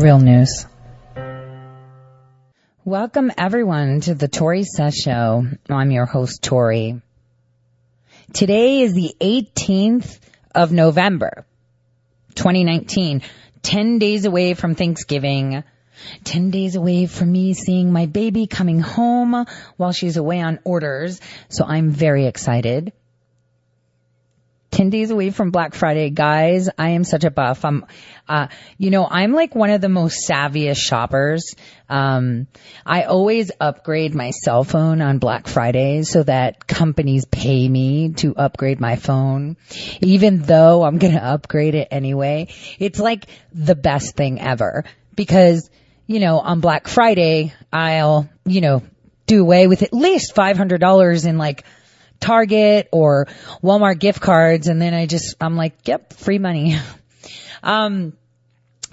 Real news. Welcome everyone to the Tore Says Show. I'm your host, Tore. Today is the 18th of November, 2019. 10 days away from Thanksgiving. 10 days away from me seeing my baby coming home while she's away on orders. So I'm very excited. 10 days away from Black Friday, guys. I am such a buff. I'm, uh, you know, I'm like one of the most savviest shoppers. Um, I always upgrade my cell phone on Black Friday so that companies pay me to upgrade my phone, even though I'm going to upgrade it anyway. It's like the best thing ever because, you know, on Black Friday, I'll, you know, do away with at least $500 in like Target or Walmart gift cards. And then I just, I'm like, yep, free money. um,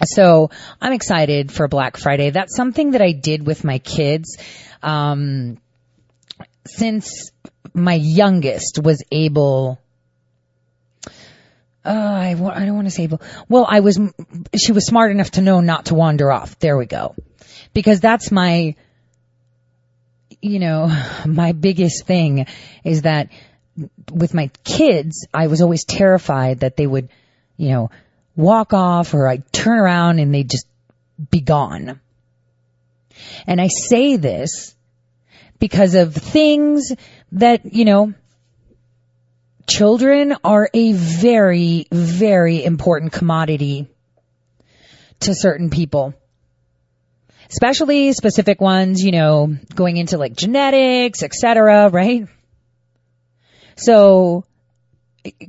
so I'm excited for Black Friday. That's something that I did with my kids. Um, since my youngest was able, uh, I, I don't want to say able. Well, I was, she was smart enough to know not to wander off. There we go. Because that's my, you know, my biggest thing is that with my kids, I was always terrified that they would, you know, walk off or I'd turn around and they'd just be gone. And I say this because of things that, you know, children are a very, very important commodity to certain people especially specific ones, you know, going into like genetics, etc., right? So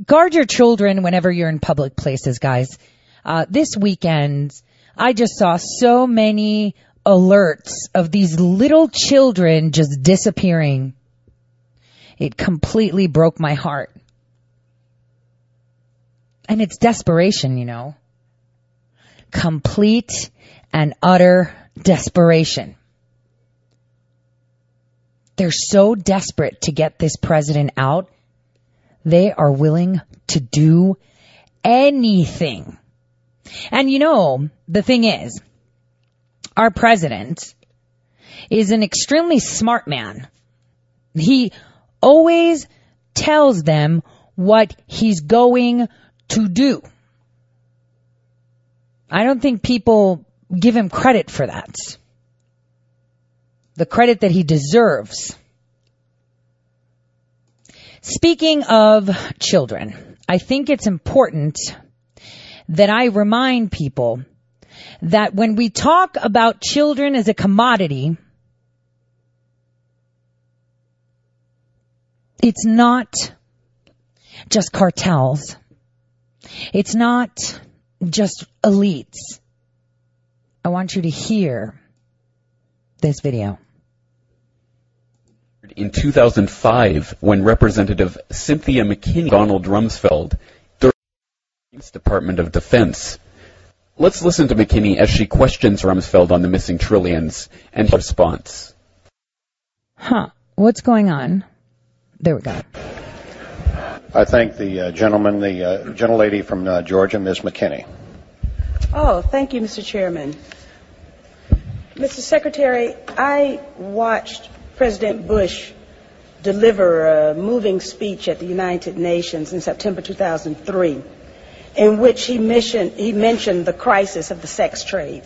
guard your children whenever you're in public places, guys. Uh, this weekend, I just saw so many alerts of these little children just disappearing. It completely broke my heart. And it's desperation, you know. Complete and utter desperation. They're so desperate to get this president out, they are willing to do anything. And you know, the thing is, our president is an extremely smart man. He always tells them what he's going to do. I don't think people give him credit for that. The credit that he deserves. Speaking of children, I think it's important that I remind people that when we talk about children as a commodity, it's not just cartels. It's not just elites. I want you to hear this video. In 2005, when Representative Cynthia McKinney, Donald Rumsfeld, Department of Defense. Let's listen to McKinney as she questions Rumsfeld on the missing trillions and her response. Huh. What's going on? There we go. I thank the uh, gentleman, the uh, gentlelady from uh, Georgia, Ms. McKinney. Oh, thank you, Mr. Chairman. Mr. Secretary, I watched President Bush deliver a moving speech at the United Nations in September 2003 in which he, mission, he mentioned the crisis of the sex trade.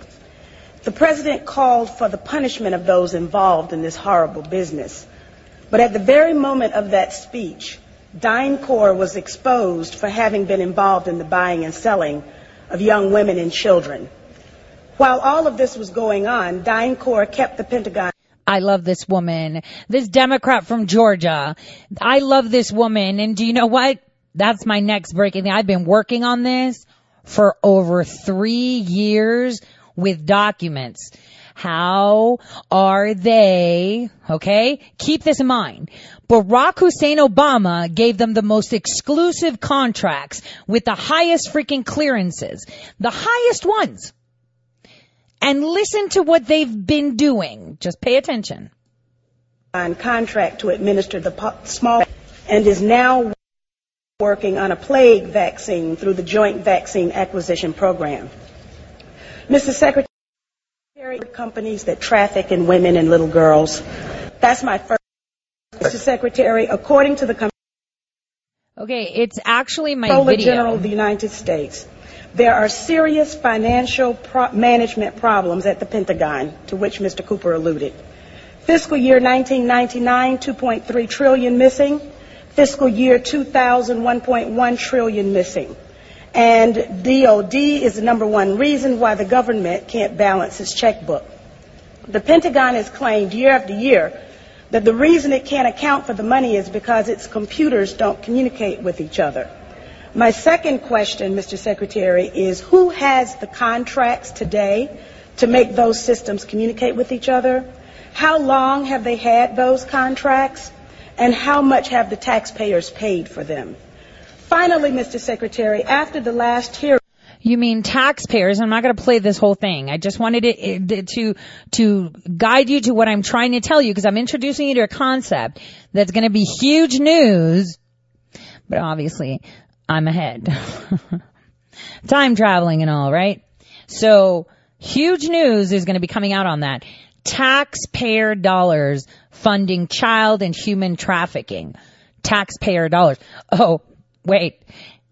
The president called for the punishment of those involved in this horrible business. But at the very moment of that speech, DynCorp was exposed for having been involved in the buying and selling of young women and children. While all of this was going on, DynCorp kept the Pentagon. I love this woman. This Democrat from Georgia. I love this woman. And do you know what? That's my next breaking thing. I've been working on this for over three years with documents. How are they? Okay. Keep this in mind. Barack Hussein Obama gave them the most exclusive contracts with the highest freaking clearances. The highest ones. And listen to what they've been doing. Just pay attention. On contract to administer the small and is now working on a plague vaccine through the Joint Vaccine Acquisition Program. Mr. Secretary, companies that traffic in women and little girls? That's my first. Mr. Secretary, according to the Comptroller Okay, it's actually my video. General of the United States, there are serious financial pro- management problems at the Pentagon, to which Mr. Cooper alluded. Fiscal year 1999, 2.3 trillion missing. Fiscal year 2000, 1.1 trillion missing. And DOD is the number one reason why the government can't balance its checkbook. The Pentagon has claimed year after year that the reason it can't account for the money is because its computers don't communicate with each other. My second question, Mr. Secretary, is who has the contracts today to make those systems communicate with each other? How long have they had those contracts? And how much have the taxpayers paid for them? Finally, Mr. Secretary, after the last hearing, You mean taxpayers? I'm not going to play this whole thing. I just wanted it to to guide you to what I'm trying to tell you because I'm introducing you to a concept that's going to be huge news. But obviously, I'm ahead. Time traveling and all, right? So, huge news is going to be coming out on that. Taxpayer dollars funding child and human trafficking. Taxpayer dollars. Oh, wait.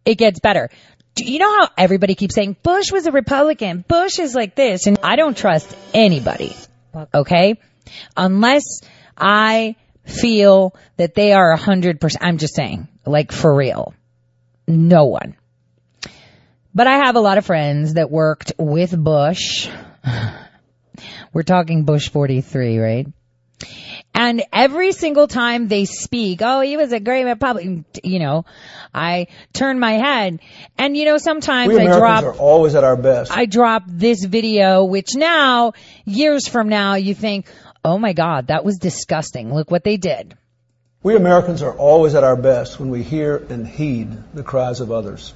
It gets better. Do you know how everybody keeps saying Bush was a Republican? Bush is like this and I don't trust anybody. Okay? Unless I feel that they are a hundred percent. I'm just saying, like for real. No one. But I have a lot of friends that worked with Bush. We're talking Bush 43, right? And every single time they speak, oh, he was a great Republican, you know, I turn my head. And you know, sometimes we I drop, are always at our best. I drop this video, which now, years from now, you think, oh my God, that was disgusting. Look what they did. We Americans are always at our best when we hear and heed the cries of others.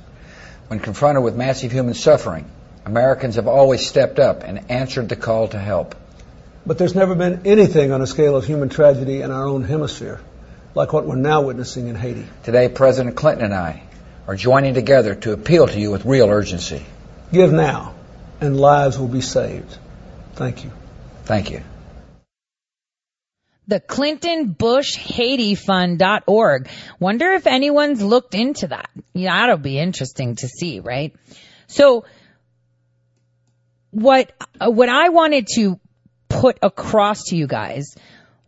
When confronted with massive human suffering, Americans have always stepped up and answered the call to help. But there's never been anything on a scale of human tragedy in our own hemisphere, like what we're now witnessing in Haiti. Today, President Clinton and I are joining together to appeal to you with real urgency. Give now, and lives will be saved. Thank you. Thank you. The Clinton Bush Haiti Fund.org. Wonder if anyone's looked into that. Yeah, that'll be interesting to see, right? So, what, uh, what I wanted to put across to you guys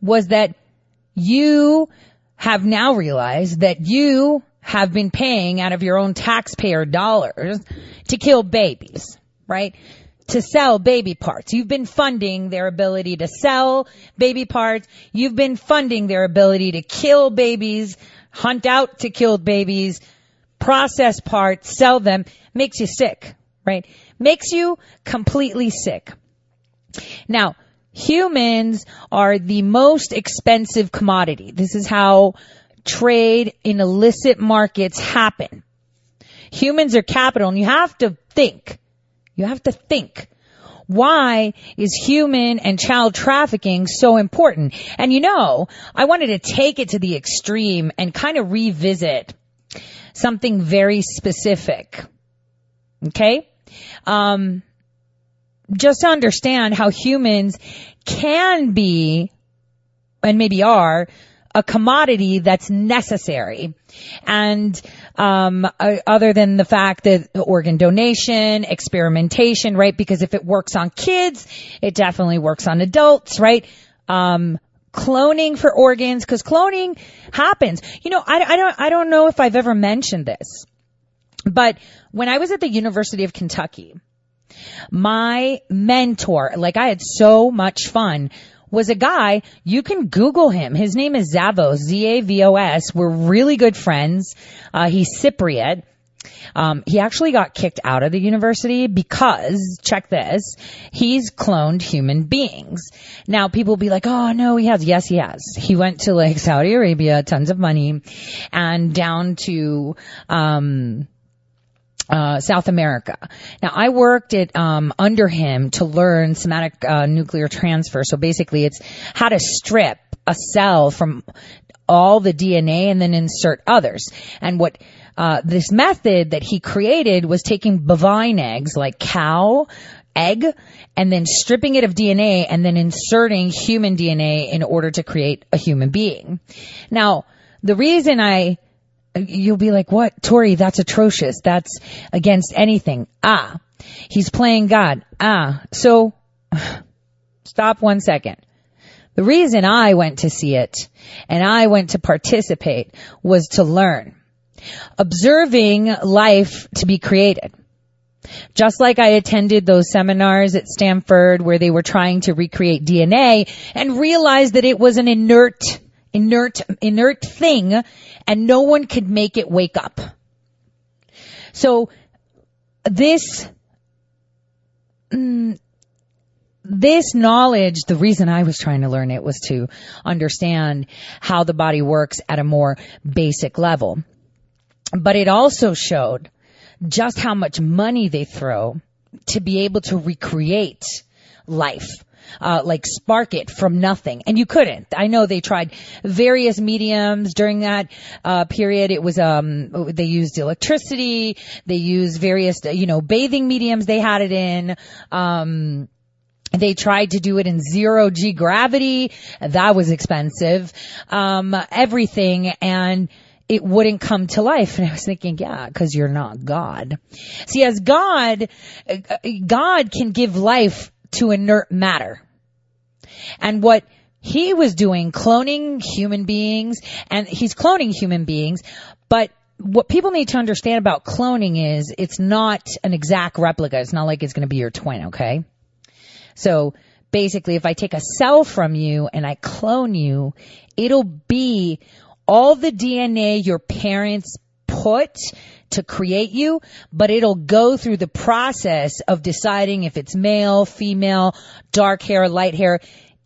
was that you have now realized that you have been paying out of your own taxpayer dollars to kill babies, right? To sell baby parts. You've been funding their ability to sell baby parts. You've been funding their ability to kill babies, hunt out to kill babies, process parts, sell them. Makes you sick, right? Makes you completely sick. Now, humans are the most expensive commodity. This is how trade in illicit markets happen. Humans are capital and you have to think. You have to think. Why is human and child trafficking so important? And you know, I wanted to take it to the extreme and kind of revisit something very specific. Okay? Um, just to understand how humans can be, and maybe are, a commodity that's necessary. And um, uh, other than the fact that organ donation, experimentation, right? Because if it works on kids, it definitely works on adults, right? Um, cloning for organs, because cloning happens. You know, I, I don't, I don't know if I've ever mentioned this, but when I was at the University of Kentucky, my mentor, like I had so much fun, was a guy, you can Google him. His name is Zavos, Z-A-V-O-S. We're really good friends. Uh, he's Cypriot. Um, he actually got kicked out of the university because, check this, he's cloned human beings. Now people will be like, oh no, he has. Yes, he has. He went to like Saudi Arabia, tons of money, and down to, um, uh, South America. Now, I worked it um, under him to learn somatic uh, nuclear transfer. So basically, it's how to strip a cell from all the DNA and then insert others. And what uh, this method that he created was taking bovine eggs, like cow egg and then stripping it of DNA and then inserting human DNA in order to create a human being. Now, the reason I, you'll be like, what? Tore, that's atrocious. That's against anything. Ah, he's playing God. Ah, so stop one second. The reason I went to see it and I went to participate was to learn. Observing life to be created. Just like I attended those seminars at Stanford where they were trying to recreate DNA and realized that it was an inert, inert, inert thing and no one could make it wake up. So this, mm, this knowledge, the reason I was trying to learn it was to understand how the body works at a more basic level. But it also showed just how much money they throw to be able to recreate life. Uh, like spark it from nothing. And you couldn't. I know they tried various mediums during that, uh, period. It was, um, they used electricity. They used various, you know, bathing mediums they had it in. Um, they tried to do it in zero G gravity. That was expensive. Um, everything. And, it wouldn't come to life. And I was thinking, yeah, cause you're not God. See, as God, God can give life to inert matter. And what he was doing, cloning human beings, and he's cloning human beings, but what people need to understand about cloning is it's not an exact replica. It's not like it's going to be your twin, okay? So basically, if I take a cell from you and I clone you, it'll be all the DNA your parents put to create you, but it'll go through the process of deciding if it's male, female, dark hair, light hair.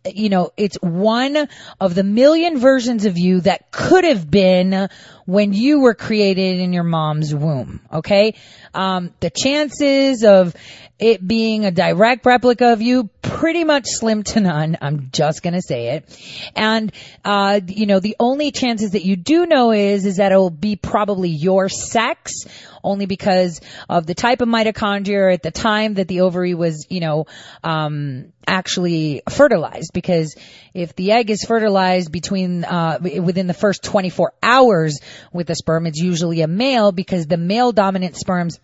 You know, it's one of the million versions of you that could have been when you were created in your mom's womb. Okay. Um, the chances of it being a direct replica of you, pretty much slim to none. I'm just gonna say it. And, uh, you know, the only chances that you do know is, is that it'll be probably your sex, only because of the type of mitochondria at the time that the ovary was, you know, um, actually fertilized. Because if the egg is fertilized between, uh, within the first 24 hours with the sperm, it's usually a male because the male dominant sperms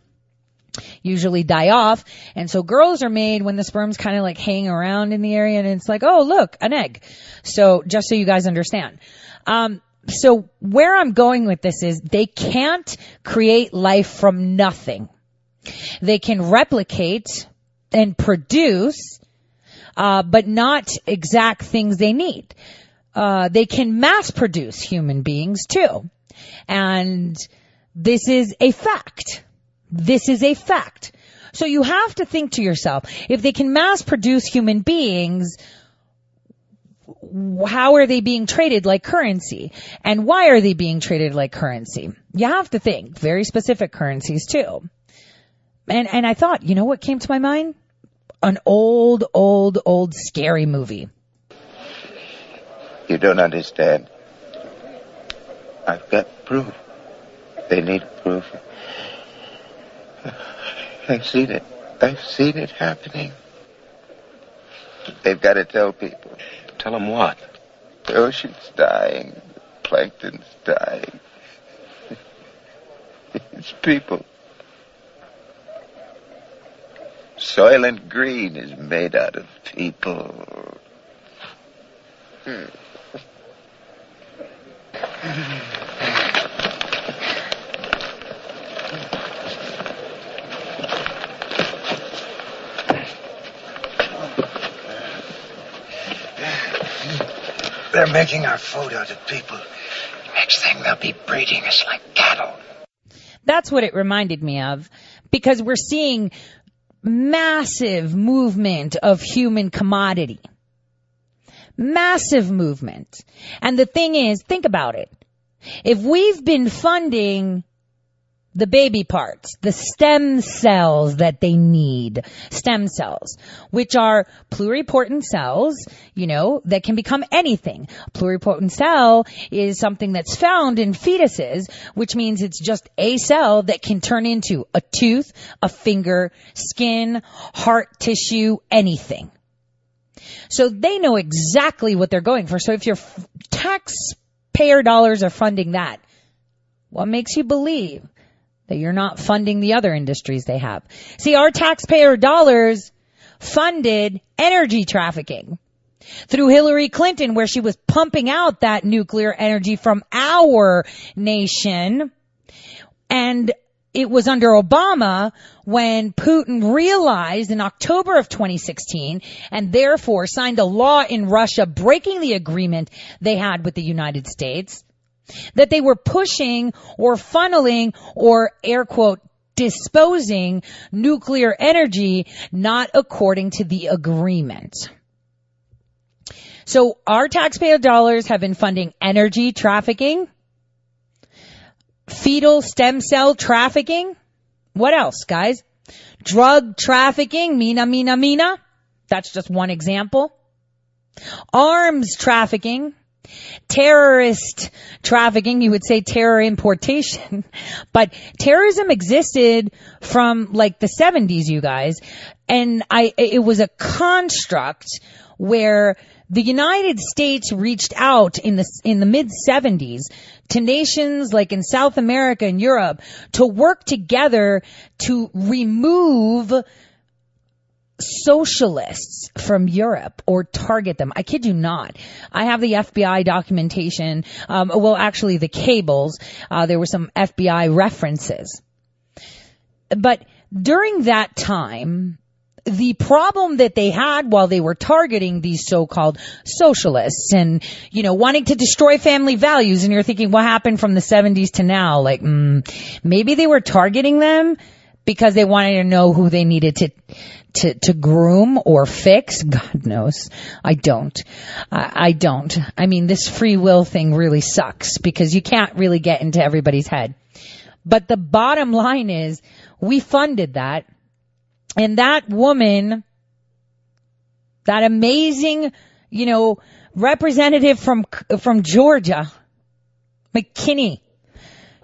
usually die off. And so girls are made when the sperms kind of like hang around in the area and it's like, oh, look, an egg. So just so you guys understand. Um, so where I'm going with this is they can't create life from nothing. They can replicate and produce, uh, but not exact things they need. Uh, they can mass produce human beings too. And this is a fact. This is a fact. So you have to think to yourself, if they can mass produce human beings, how are they being traded like currency? And why are they being traded like currency? You have to think. Very specific currencies too. And, and I thought, you know what came to my mind? An old, old, old scary movie. You don't understand. I've got proof. They need proof. I've seen it. I've seen it happening. They've got to tell people. Tell them what? The ocean's dying. The plankton's dying. it's people. Soylent Green is made out of people. Hmm. They're making our food out of people. Next thing they'll be breeding us like cattle. That's what it reminded me of because we're seeing massive movement of human commodity. Massive movement. And the thing is, think about it. If we've been funding the baby parts, the stem cells that they need, stem cells, which are pluripotent cells, you know, that can become anything. A pluripotent cell is something that's found in fetuses, which means it's just a cell that can turn into a tooth, a finger, skin, heart tissue, anything. So they know exactly what they're going for. So if your taxpayer dollars are funding that, what makes you believe that you're not funding the other industries they have? See, our taxpayer dollars funded energy trafficking through Hillary Clinton where she was pumping out that nuclear energy from our nation. And it was under Obama when Putin realized in October of 2016 and therefore signed a law in Russia breaking the agreement they had with the United States that they were pushing or funneling or air quote disposing nuclear energy not according to the agreement. So our taxpayer dollars have been funding energy trafficking, fetal stem cell trafficking. What else, guys? Drug trafficking, Mena, Mena, Mena. That's just one example. Arms trafficking, terrorist trafficking, you would say terror importation, but terrorism existed from like the 70s, you guys. And I, it was a construct where the United States reached out in the, in the mid 70s to nations like in South America and Europe to work together to remove socialists from Europe or target them. I kid you not. I have the FBI documentation. Um, well, actually, the cables. Uh, there were some FBI references. But during that time, the problem that they had while they were targeting these so-called socialists and, you know, wanting to destroy family values, and you're thinking, what happened from the 70s to now? Like, mm, maybe they were targeting them because they wanted to know who they needed to to, to groom or fix? God knows. I don't. I, I don't. I mean, this free will thing really sucks because you can't really get into everybody's head. But the bottom line is we funded that and that woman, that amazing, you know, representative from, from Georgia, McKinney,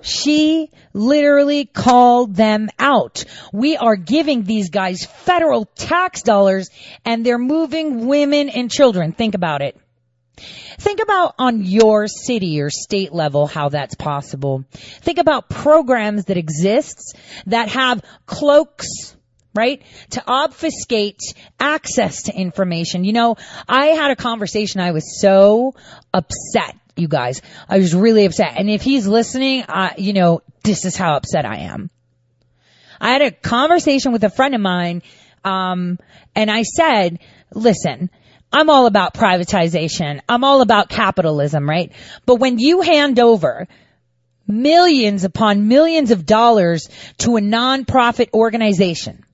she literally called them out. We are giving these guys federal tax dollars and they're moving women and children. Think about it. Think about on your city or state level how that's possible. Think about programs that exist that have cloaks, right? To obfuscate access to information. You know, I had a conversation. I was so upset you guys. I was really upset. And if he's listening, uh, you know, this is how upset I am. I had a conversation with a friend of mine, um, and I said, listen, I'm all about privatization. I'm all about capitalism, right? But when you hand over millions upon millions of dollars to a nonprofit organization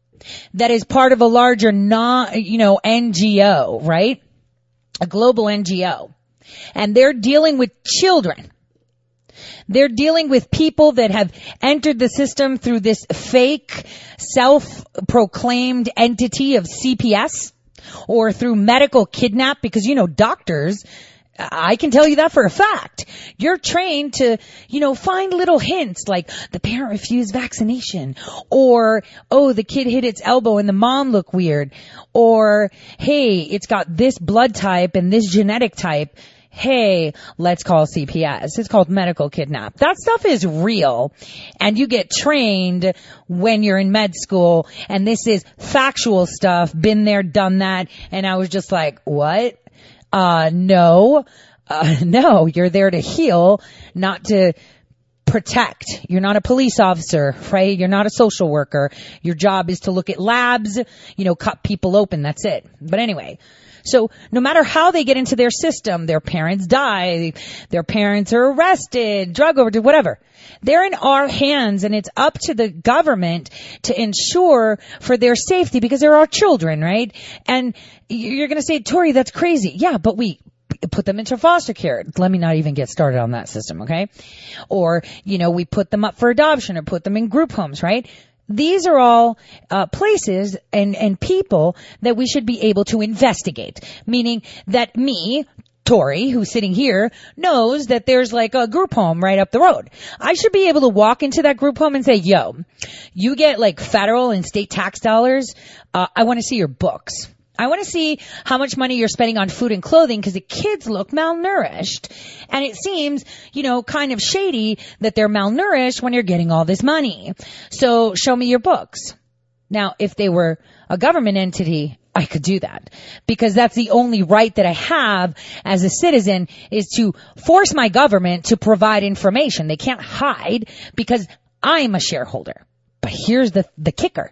that is part of a larger non, you know, NGO, right? A global NGO and they're dealing with children. They're dealing with people that have entered the system through this fake self-proclaimed entity of CPS or through medical kidnap because, you know, doctors, I can tell you that for a fact. You're trained to, you know, find little hints like the parent refused vaccination or, oh, the kid hit its elbow and the mom looked weird or, hey, it's got this blood type and this genetic type hey, let's call CPS. It's called medical kidnap. That stuff is real and you get trained when you're in med school and this is factual stuff, been there, done that. And I was just like, what? Uh, no, uh, no, you're there to heal, not to protect. You're not a police officer, right? You're not a social worker. Your job is to look at labs, you know, cut people open. That's it. But anyway, so no matter how they get into their system, their parents die, their parents are arrested, drug overdose, whatever. They're in our hands and it's up to the government to ensure for their safety because they're our children, right? And you're going to say, Tore, that's crazy. Yeah, but we put them into foster care. Let me not even get started on that system, okay? Or, you know, we put them up for adoption or put them in group homes, right? These are all uh, places and and people that we should be able to investigate. Meaning that me, Tore, who's sitting here, knows that there's like a group home right up the road. I should be able to walk into that group home and say, "Yo, you get like federal and state tax dollars. Uh, I want to see your books." I want to see how much money you're spending on food and clothing because the kids look malnourished. And it seems, you know, kind of shady that they're malnourished when you're getting all this money. So show me your books. Now, if they were a government entity, I could do that because that's the only right that I have as a citizen is to force my government to provide information. They can't hide because I'm a shareholder. But here's the, the kicker.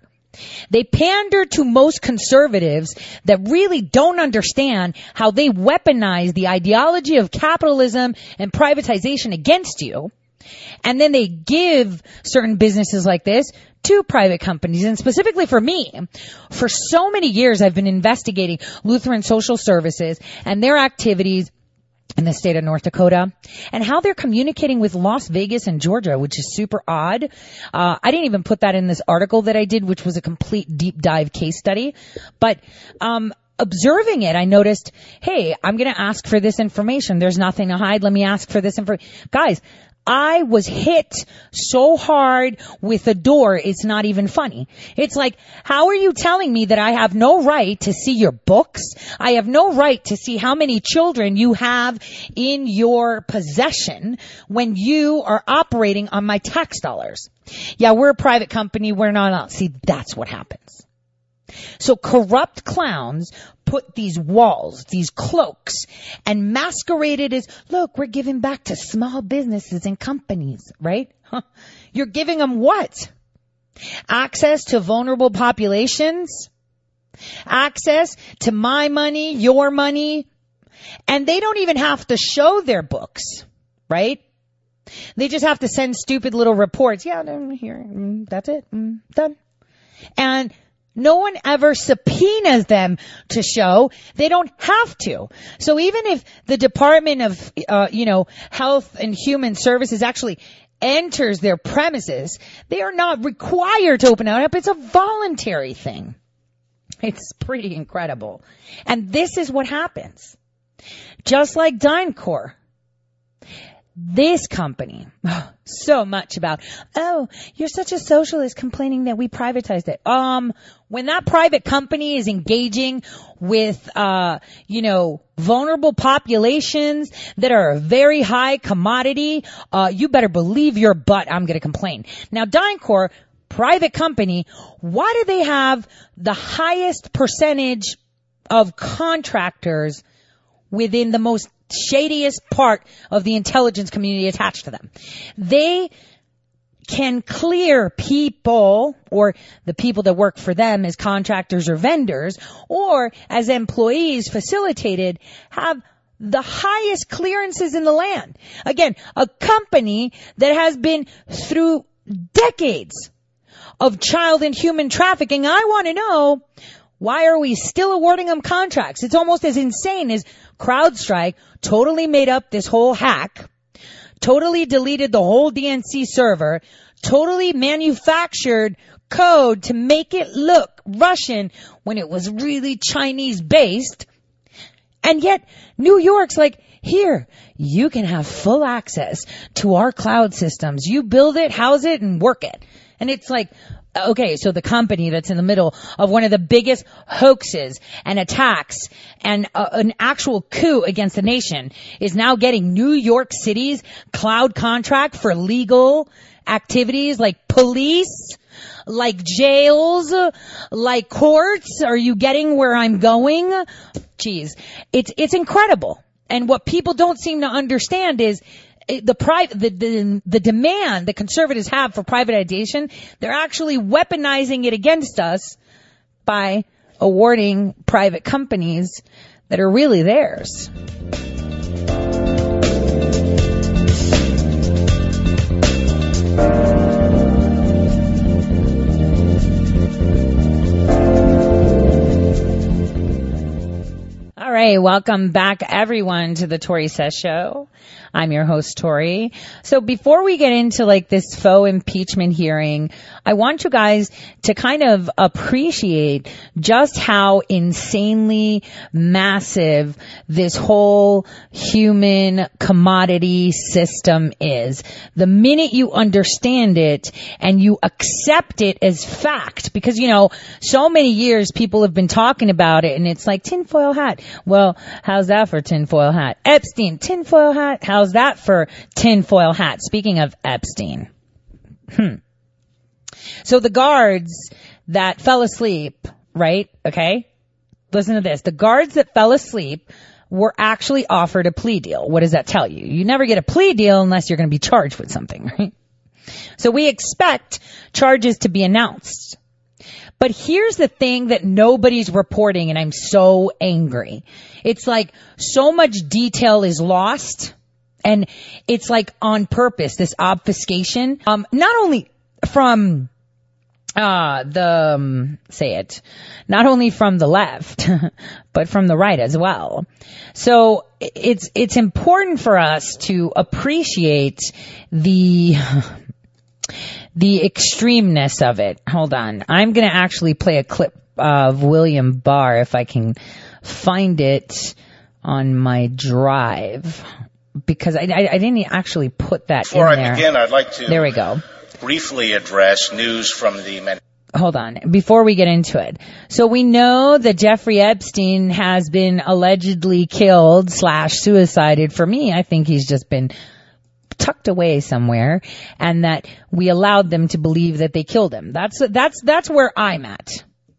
They pander to most conservatives that really don't understand how they weaponize the ideology of capitalism and privatization against you. And then they give certain businesses like this to private companies and specifically for me, for so many years I've been investigating Lutheran social services and their activities in the state of North Dakota and how they're communicating with Las Vegas and Georgia, which is super odd. Uh, I didn't even put that in this article that I did, which was a complete deep dive case study. But, um, observing it, I noticed, hey, I'm going to ask for this information. There's nothing to hide. Let me ask for this information. Guys, I was hit so hard with a door, it's not even funny. It's like, how are you telling me that I have no right to see your books? I have no right to see how many children you have in your possession when you are operating on my tax dollars. Yeah, we're a private company, we're not, see, that's what happens. So corrupt clowns put these walls, these cloaks, and masqueraded as, look, we're giving back to small businesses and companies, right? You're giving them what? Access to vulnerable populations? Access to my money, your money? And they don't even have to show their books, right? They just have to send stupid little reports. Yeah, here, mm, that's it, mm, done. And no one ever subpoenas them to show. They don't have to. So even if the Department of, uh, you know, Health and Human Services actually enters their premises, they are not required to open it up. It's a voluntary thing. It's pretty incredible. And this is what happens. Just like DynCorp, this company, so much about, oh, you're such a socialist complaining that we privatized it. Um, when that private company is engaging with, uh, you know, vulnerable populations that are a very high commodity, uh, you better believe your butt I'm gonna complain. Now, DynCorp, private company, why do they have the highest percentage of contractors within the most shadiest part of the intelligence community attached to them. They can clear people or the people that work for them as contractors or vendors or as employees facilitated have the highest clearances in the land. Again, a company that has been through decades of child and human trafficking. I want to know why are we still awarding them contracts? It's almost as insane as CrowdStrike totally made up this whole hack, totally deleted the whole DNC server, totally manufactured code to make it look Russian when it was really Chinese based. And yet New York's like, here, you can have full access to our cloud systems. You build it, house it, and work it. And it's like, okay, so the company that's in the middle of one of the biggest hoaxes and attacks and uh, an actual coup against the nation is now getting New York City's cloud contract for legal activities like police, like jails, like courts. Are you getting where I'm going? Jeez, it's, it's incredible. And what people don't seem to understand is the private, the, the, the demand that conservatives have for privatization, they're actually weaponizing it against us by awarding private companies that are really theirs. All right, welcome back everyone to the Tore Says Show. I'm your host, Tore. So before we get into like this faux impeachment hearing, I want you guys to kind of appreciate just how insanely massive this whole human commodity system is. The minute you understand it and you accept it as fact, because you know, so many years people have been talking about it and it's like tinfoil hat. Well, how's that for tinfoil hat? Epstein, tinfoil hat. How's that for tinfoil hat? Speaking of Epstein. Hmm. So the guards that fell asleep, right? Okay. Listen to this. The guards that fell asleep were actually offered a plea deal. What does that tell you? You never get a plea deal unless you're going to be charged with something, right? So we expect charges to be announced. But here's the thing that nobody's reporting and I'm so angry. It's like so much detail is lost and it's like on purpose, this obfuscation. Um, not only from uh, the, um, say it, not only from the left, but from the right as well. So it's, it's important for us to appreciate the, the extremeness of it. Hold on. I'm going to actually play a clip of William Barr if I can find it on my drive because I, I, I didn't actually put that Before in I there. begin, I'd like to There we go. briefly address news from the Men- hold on before we get into it. So we know that Jeffrey Epstein has been allegedly killed slash suicided. For me, I think he's just been tucked away somewhere and that we allowed them to believe that they killed him. That's, that's, that's where I'm at.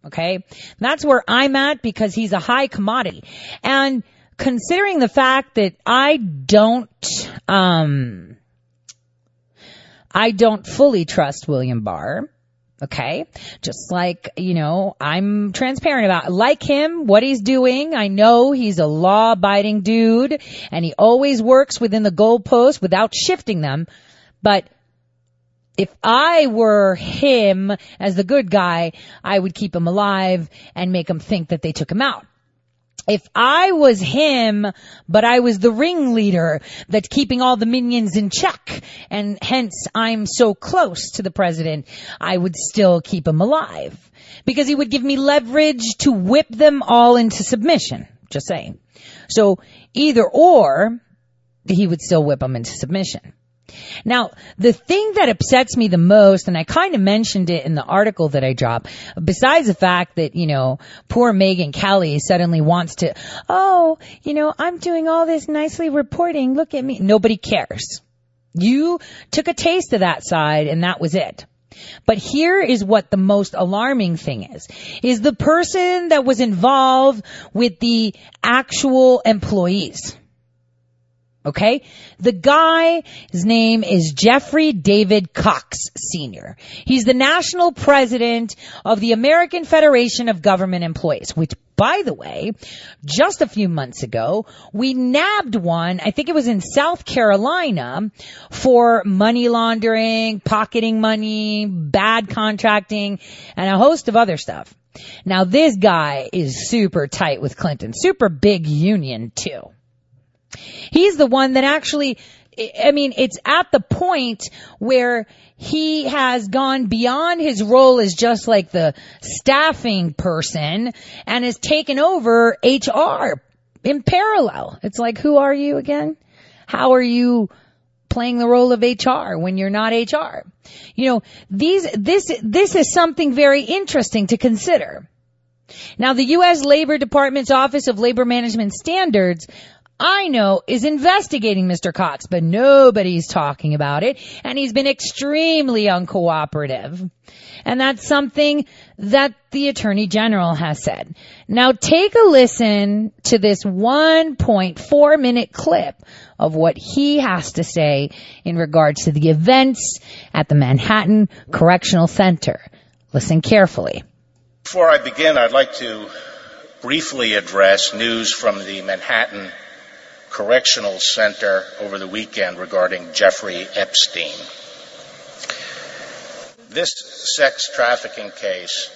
Okay. That's where I'm at because he's a high commodity. And considering the fact that I don't, um, I don't fully trust William Barr. Okay. Just like, you know, I'm transparent about, like him, what he's doing. I know he's a law abiding dude and he always works within the goalposts without shifting them. But if I were him as the good guy, I would keep him alive and make him think that they took him out. If I was him, but I was the ringleader that's keeping all the minions in check, and hence I'm so close to the president, I would still keep him alive. Because he would give me leverage to whip them all into submission. Just saying. So either or, he would still whip them into submission. Now, the thing that upsets me the most, and I kind of mentioned it in the article that I dropped, besides the fact that, you know, poor Megyn Kelly suddenly wants to, oh, you know, I'm doing all this nicely reporting. Look at me. Nobody cares. You took a taste of that side and that was it. But here is what the most alarming thing is, is the person that was involved with the actual employees. Okay? The guy, his name is Jeffrey David Cox Sr. He's the national president of the American Federation of Government Employees, which by the way, just a few months ago, we nabbed one, I think it was in South Carolina, for money laundering, pocketing money, bad contracting, and a host of other stuff. Now this guy is super tight with Clinton, super big union too. He's the one that actually, I mean, it's at the point where he has gone beyond his role as just like the staffing person and has taken over HR in parallel. It's like, who are you again? How are you playing the role of HR when you're not HR? You know, these, this, this is something very interesting to consider. Now, the U.S. Labor Department's Office of Labor Management Standards I know is investigating Mr. Cox, but nobody's talking about it. And he's been extremely uncooperative. And that's something that the Attorney General has said. Now take a listen to this 1.4 minute clip of what he has to say in regards to the events at the Manhattan Correctional Center. Listen carefully. Before I begin, I'd like to briefly address news from the Manhattan Correctional Center over the weekend regarding Jeffrey Epstein. This sex trafficking case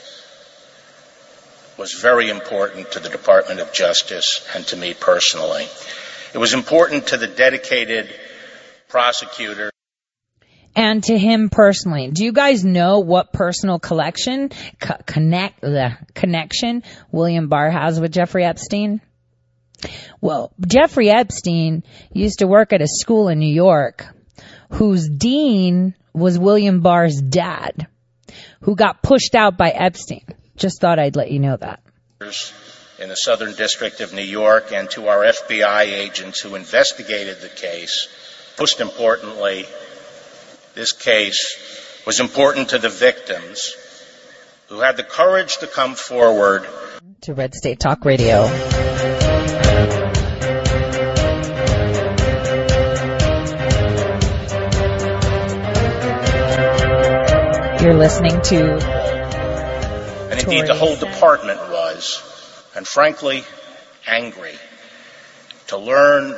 was very important to the Department of Justice and to me personally. It was important to the dedicated prosecutor and to him personally. Do you guys know what personal collection co- connect the connection William Barr has with Jeffrey Epstein? Well, Jeffrey Epstein used to work at a school in New York whose dean was William Barr's dad, who got pushed out by Epstein. Just thought I'd let you know that. In the Southern District of New York and to our FBI agents who investigated the case, most importantly, this case was important to the victims who had the courage to come forward to Red State Talk Radio. You're listening to. And indeed, the whole department was, and frankly, angry to learn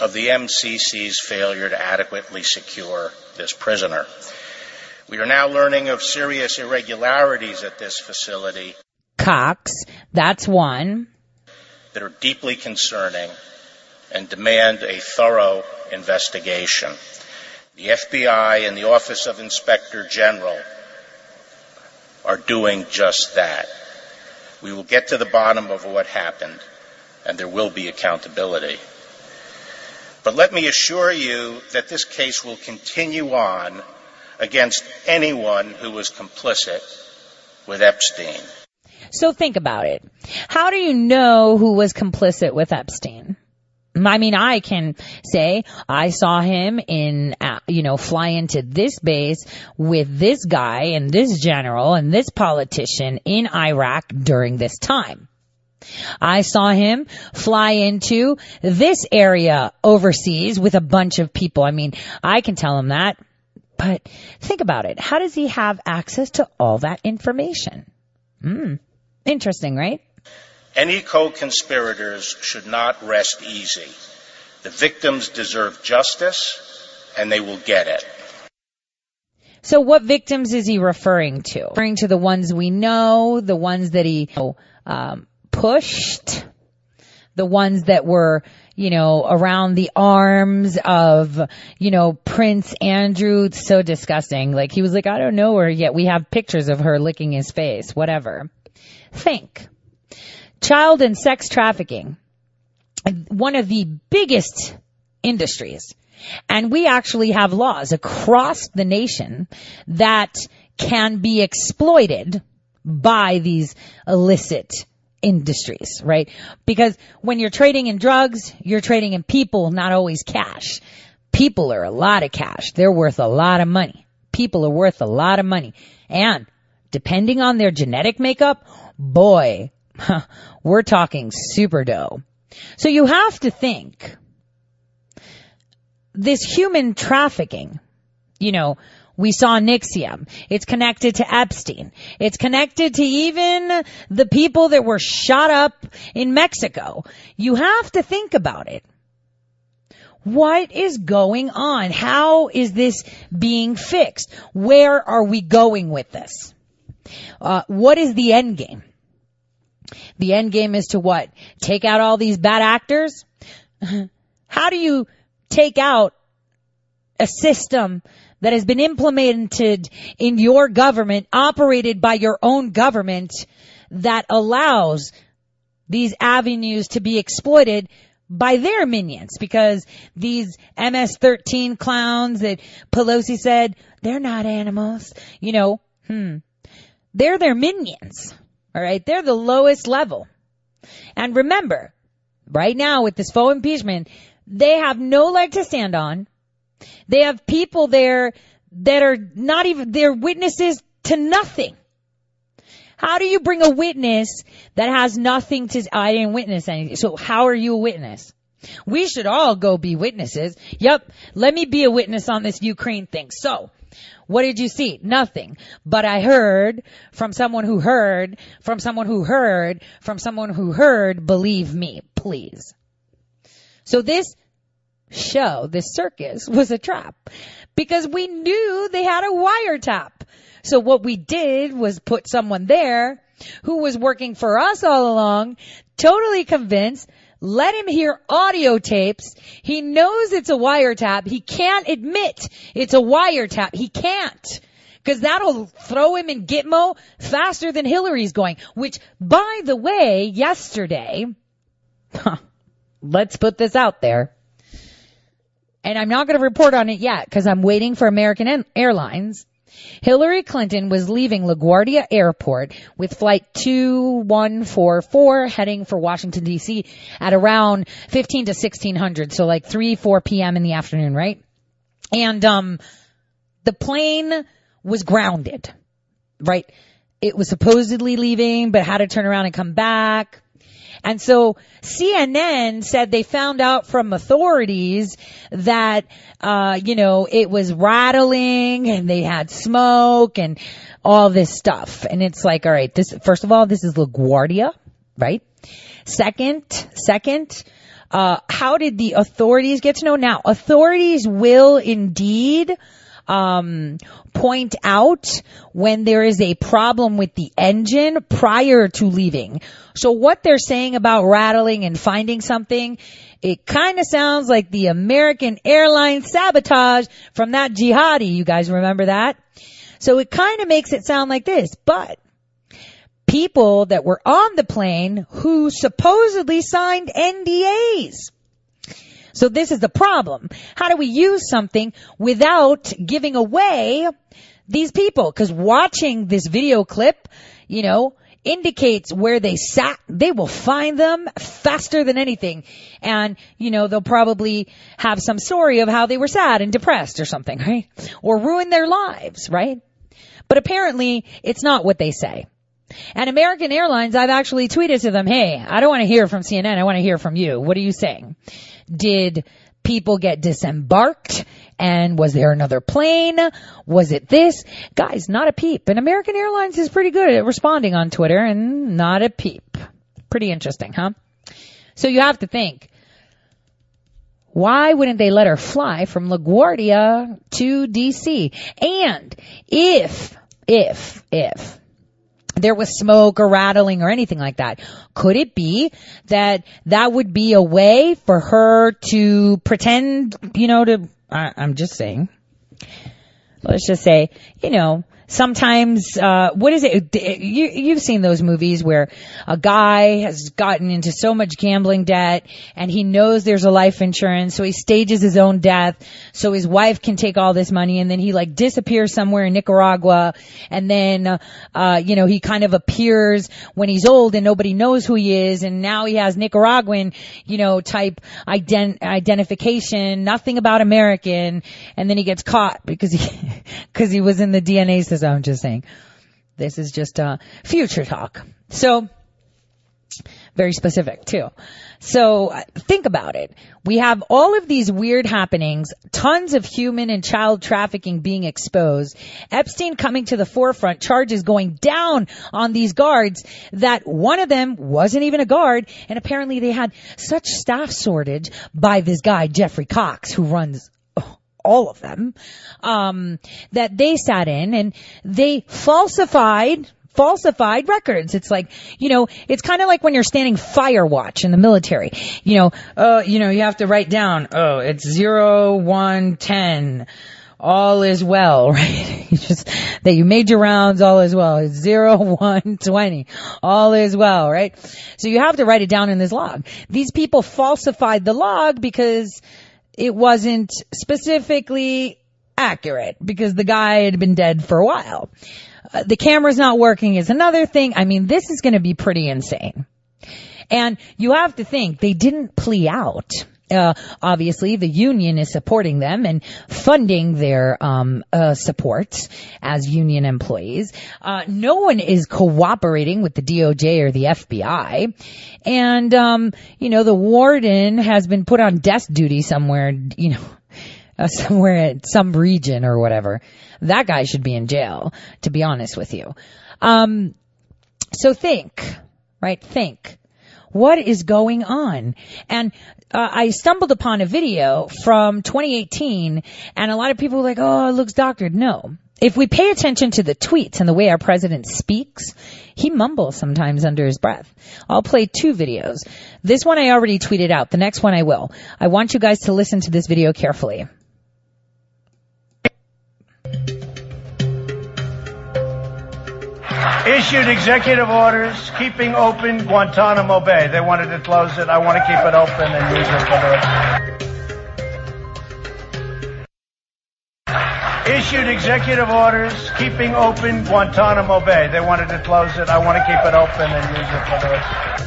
of the MCC's failure to adequately secure this prisoner. We are now learning of serious irregularities at this facility. Cox, that's one. That are deeply concerning and demand a thorough investigation. The FBI and the Office of Inspector General are doing just that. We will get to the bottom of what happened, and there will be accountability. But let me assure you that this case will continue on against anyone who was complicit with Epstein. So think about it. How do you know who was complicit with Epstein? I mean, I can say I saw him in, uh, you know, fly into this base with this guy and this general and this politician in Iraq during this time. I saw him fly into this area overseas with a bunch of people. I mean, I can tell him that. But think about it. How does he have access to all that information? Hmm. Interesting, right? Any co-conspirators should not rest easy. The victims deserve justice and they will get it. So what victims is he referring to? Referring to the ones we know, the ones that he um, pushed, the ones that were, you know, around the arms of, you know, Prince Andrew. It's So disgusting. Like he was like, I don't know her yet. We have pictures of her licking his face, whatever. Think child and sex trafficking, one of the biggest industries. And we actually have laws across the nation that can be exploited by these illicit industries, right? Because when you're trading in drugs, you're trading in people, not always cash. People are a lot of cash. They're worth a lot of money. People are worth a lot of money. And depending on their genetic makeup, boy, we're talking super dough. So you have to think this human trafficking, you know, we saw NXIVM. It's connected to Epstein. It's connected to even the people that were shot up in Mexico. You have to think about it. What is going on? How is this being fixed? Where are we going with this? Uh, what is the end game? The end game is to what? Take out all these bad actors? How do you take out a system that has been implemented in your government, operated by your own government, that allows these avenues to be exploited by their minions because these MS-13 clowns that Pelosi said, they're not animals, you know, hmm, they're their minions. All right. They're the lowest level. And remember, right now with this faux impeachment, they have no leg to stand on. They have people there that are not even, they're witnesses to nothing. How do you bring a witness that has nothing to, I didn't witness anything. So how are you a witness? We should all go be witnesses. Yep. Let me be a witness on this Ukraine thing. So what did you see? Nothing. But I heard from someone who heard, from someone who heard, from someone who heard, believe me, please. So this show, this circus was a trap because we knew they had a wiretap. So what we did was put someone there who was working for us all along, totally convinced, let him hear audio tapes. He knows it's a wiretap. He can't admit it's a wiretap. He can't. Cause that'll throw him in Gitmo faster than Hillary's going, which by the way, yesterday, let's put this out there. And I'm not going to report on it yet because I'm waiting for American Airlines. Hillary Clinton was leaving LaGuardia Airport with flight 2144 heading for Washington DC at around 15 to 1600. So like 3, 4 p.m. in the afternoon, right? And, um, the plane was grounded, right? It was supposedly leaving, but had to turn around and come back. And so CNN said they found out from authorities that, uh, you know, it was rattling and they had smoke and all this stuff. And it's like, all right, this, first of all, this is LaGuardia, right? Second, second, uh, how did the authorities get to know? Now, authorities will indeed, um, point out when there is a problem with the engine prior to leaving. So what they're saying about rattling and finding something, it kind of sounds like the American Airlines sabotage from that jihadi. You guys remember that? So it kind of makes it sound like this, but people that were on the plane who supposedly signed NDAs so this is the problem. How do we use something without giving away these people? Cause watching this video clip, you know, indicates where they sat. They will find them faster than anything. And, you know, they'll probably have some story of how they were sad and depressed or something, right? Or ruin their lives, right? But apparently it's not what they say. And American Airlines, I've actually tweeted to them, hey, I don't want to hear from CNN. I want to hear from you. What are you saying? Did people get disembarked? And was there another plane? Was it this? Guys, not a peep. And American Airlines is pretty good at responding on Twitter and not a peep. Pretty interesting, huh? So you have to think, why wouldn't they let her fly from LaGuardia to DC? And if, if, if there was smoke or rattling or anything like that. Could it be that that would be a way for her to pretend, you know, to, I, I'm just saying, let's just say, you know, sometimes uh what is it? You you've seen those movies where a guy has gotten into so much gambling debt and he knows there's a life insurance so he stages his own death so his wife can take all this money and then he like disappears somewhere in Nicaragua and then uh, you know he kind of appears when he's old and nobody knows who he is and now he has Nicaraguan you know type ident- identification nothing about American and then he gets caught because he because he was in the DNA system I'm just saying. This is just uh, future talk. So, very specific too. So uh, think about it. We have all of these weird happenings, tons of human and child trafficking being exposed, Epstein coming to the forefront, charges going down on these guards that one of them wasn't even a guard and apparently they had such staff shortage by this guy, Jeffrey Cox, who runs all of them, um, that they sat in and they falsified falsified records. It's like, you know, it's kind of like when you're standing fire watch in the military. You know, uh, you know, you have to write down, oh, it's zero, one, ten. All is well, right? You just, that you made your rounds, all is well. It's zero, one, twenty. All is well, right? So you have to write it down in this log. These people falsified the log because it wasn't specifically accurate because the guy had been dead for a while. Uh, the camera's not working is another thing. I mean, this is going to be pretty insane. And you have to think they didn't plea out. Uh, obviously, the union is supporting them and funding their um, uh, support as union employees. Uh, no one is cooperating with the DOJ or the FBI, and um, you know the warden has been put on desk duty somewhere. You know. Uh, somewhere at some region or whatever. That guy should be in jail, to be honest with you. Um, so think, right? Think what is going on? And uh, I stumbled upon a video from 2018 and a lot of people were like, oh, it looks doctored. No. if we pay attention to the tweets and the way our president speaks, he mumbles sometimes under his breath. I'll play two videos. This one I already tweeted out. The next one I will. I want you guys to listen to this video carefully. Issued executive orders keeping open Guantanamo Bay. They wanted to close it. I want to keep it open and use it for the. Issued executive orders keeping open Guantanamo Bay. They wanted to close it. I want to keep it open and use it for the.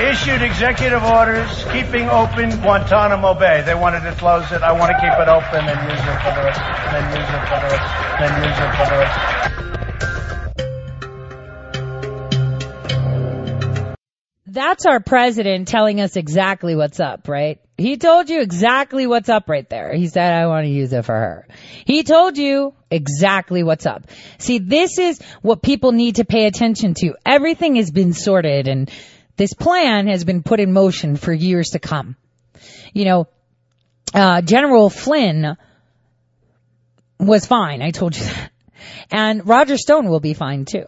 Issued executive orders keeping open Guantanamo Bay. They wanted to close it. I want to keep it open and use it for the. And use it for the. And use it for the. That's our president telling us exactly what's up, right? He told you exactly what's up right there. He said, I want to use it for her. He told you exactly what's up. See, this is what people need to pay attention to. Everything has been sorted and this plan has been put in motion for years to come. You know, uh, General Flynn was fine. I told you that. And Roger Stone will be fine too.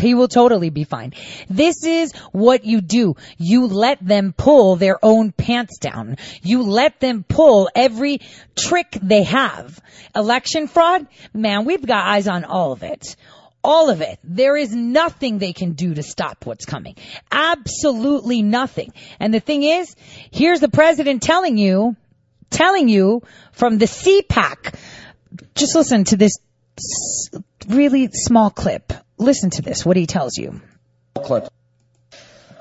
He will totally be fine. This is what you do. You let them pull their own pants down. You let them pull every trick they have. Election fraud? Man, we've got eyes on all of it. All of it. There is nothing they can do to stop what's coming. Absolutely nothing. And the thing is, here's the president telling you, telling you from the CPAC. Just listen to this really small clip. Listen to this, what he tells you. Clinton.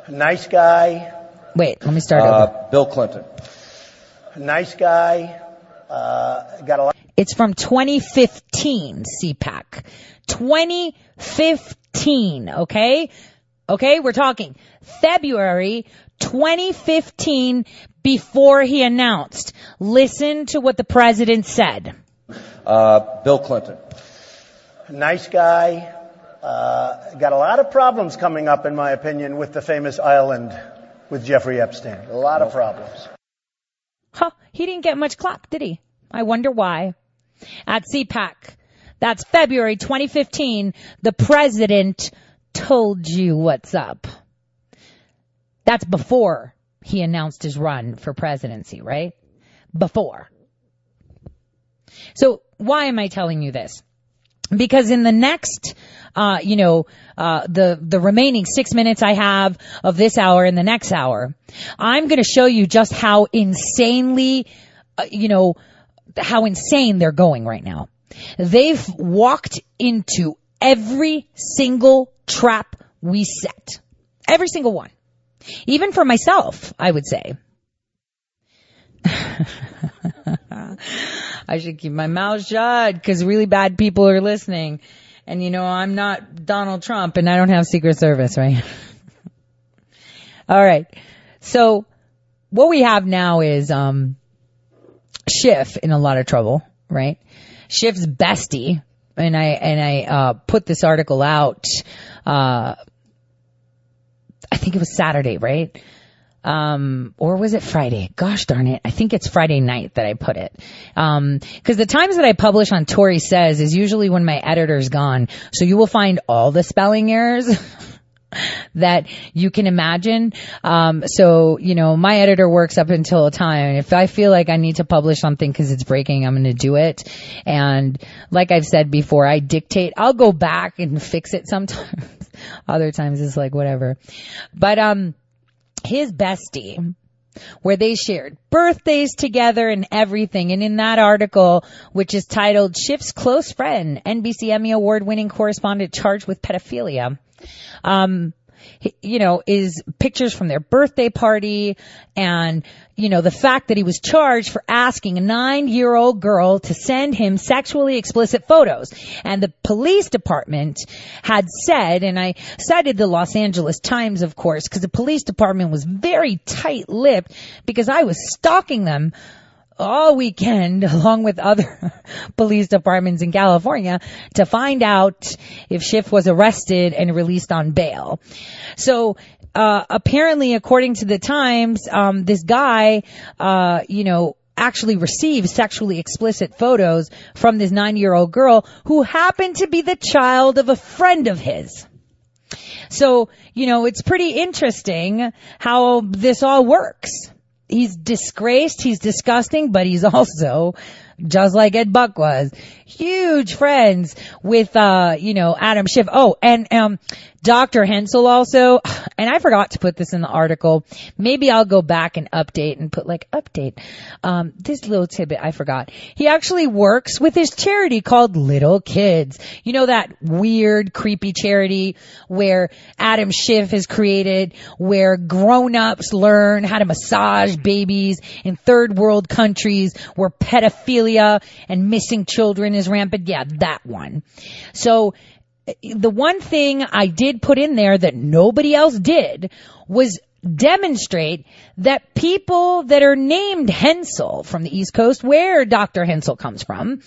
Nice guy. Wait, let me start over. Uh, Bill Clinton. Nice guy. Uh, got a lot. It's from 2015 CPAC. 2015, okay? Okay, we're talking February 2015 before he announced. Listen to what the president said. Uh, Bill Clinton. Nice guy. Uh, got a lot of problems coming up, in my opinion, with the famous island with Jeffrey Epstein. A lot of problems. Huh, he didn't get much clap, did he? I wonder why. At CPAC, that's February 2015, the president told you what's up. That's before he announced his run for presidency, right? Before. So why am I telling you this? Because in the next, uh, you know, uh, the the remaining six minutes I have of this hour and the next hour, I'm going to show you just how insanely, uh, you know, how insane they're going right now. They've walked into every single trap we set, every single one, even for myself, I would say. I should keep my mouth shut because really bad people are listening. And you know, I'm not Donald Trump and I don't have Secret Service, right? All right. So what we have now is, um, Schiff in a lot of trouble, right? Schiff's bestie, and I, and I, uh, put this article out, uh, I think it was Saturday, right? um, or was it Friday? Gosh darn it. I think it's Friday night that I put it. Um, cause the times that I publish on Tore Says is usually when my editor's gone. So you will find all the spelling errors. that you can imagine. Um, so, you know, my editor works up until a time. If I feel like I need to publish something because it's breaking, I'm going to do it. And like I've said before, I dictate. I'll go back and fix it sometimes. Other times it's like whatever. But, um, his bestie where they shared birthdays together and everything. And in that article, which is titled Schiff's Close Friend, NBC Emmy Award winning correspondent charged with pedophilia, um, you know, is pictures from their birthday party and, you know, the fact that he was charged for asking a nine year old girl to send him sexually explicit photos. And the police department had said, and I cited the Los Angeles Times, of course, because the police department was very tight lipped because I was stalking them all weekend along with other police departments in California to find out if Schiff was arrested and released on bail. So, uh, apparently according to the Times, um, this guy, uh, you know, actually received sexually explicit photos from this nine year old girl who happened to be the child of a friend of his. So, you know, it's pretty interesting how this all works. He's disgraced, he's disgusting, but he's also just like Ed Buck was. Huge friends with, uh, you know, Adam Schiff. Oh, and, um, Dr. Hensel also, and I forgot to put this in the article. Maybe I'll go back and update and put like update. Um, this little tidbit I forgot. He actually works with his charity called Little Kids. You know that weird, creepy charity where Adam Schiff has created, where grown-ups learn how to massage babies in third world countries where pedophilia and missing children is rampant. Yeah, that one. So the one thing I did put in there that nobody else did was demonstrate that people that are named Hensel from the East Coast, where Dr. Hensel comes from,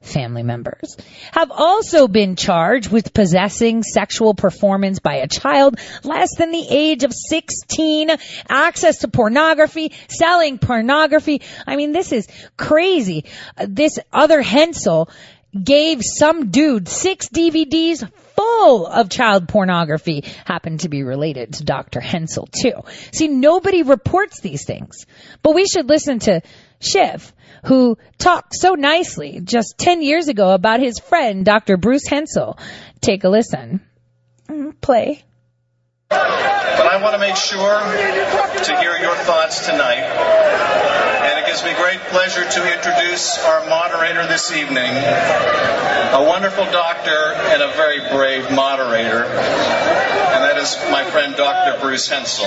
family members, have also been charged with possessing sexual performance by a child less than the age of 16, access to pornography, selling pornography. I mean, this is crazy. Uh, this other Hensel gave some dude six DVDs full of child pornography happened to be related to Dr. Hensel too. See, nobody reports these things, but we should listen to Schiff, who talked so nicely just 10 years ago about his friend, Dr. Bruce Hensel. Take a listen. Play. But I want to make sure to hear your thoughts tonight gives me great pleasure to introduce our moderator this evening, a wonderful doctor and a very brave moderator, and that is my friend Dr. Bruce Hensel.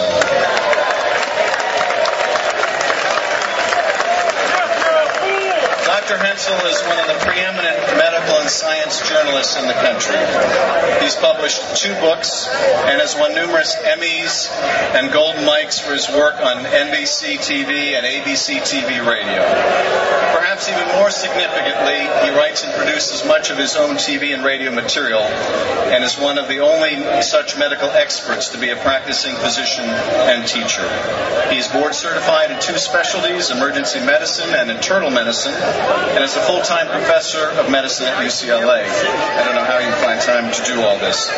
Dr. Hensel is one of the preeminent medical and science journalists in the country. He's published two books and has won numerous Emmys and Golden Mikes for his work on NBC TV and ABC TV radio. Perhaps even more significantly, he writes and produces much of his own TV and radio material and is one of the only such medical experts to be a practicing physician and teacher. He's board certified in two specialties, emergency medicine and internal medicine, and is a full-time professor of medicine at UCLA. I don't know how you find time to do all this.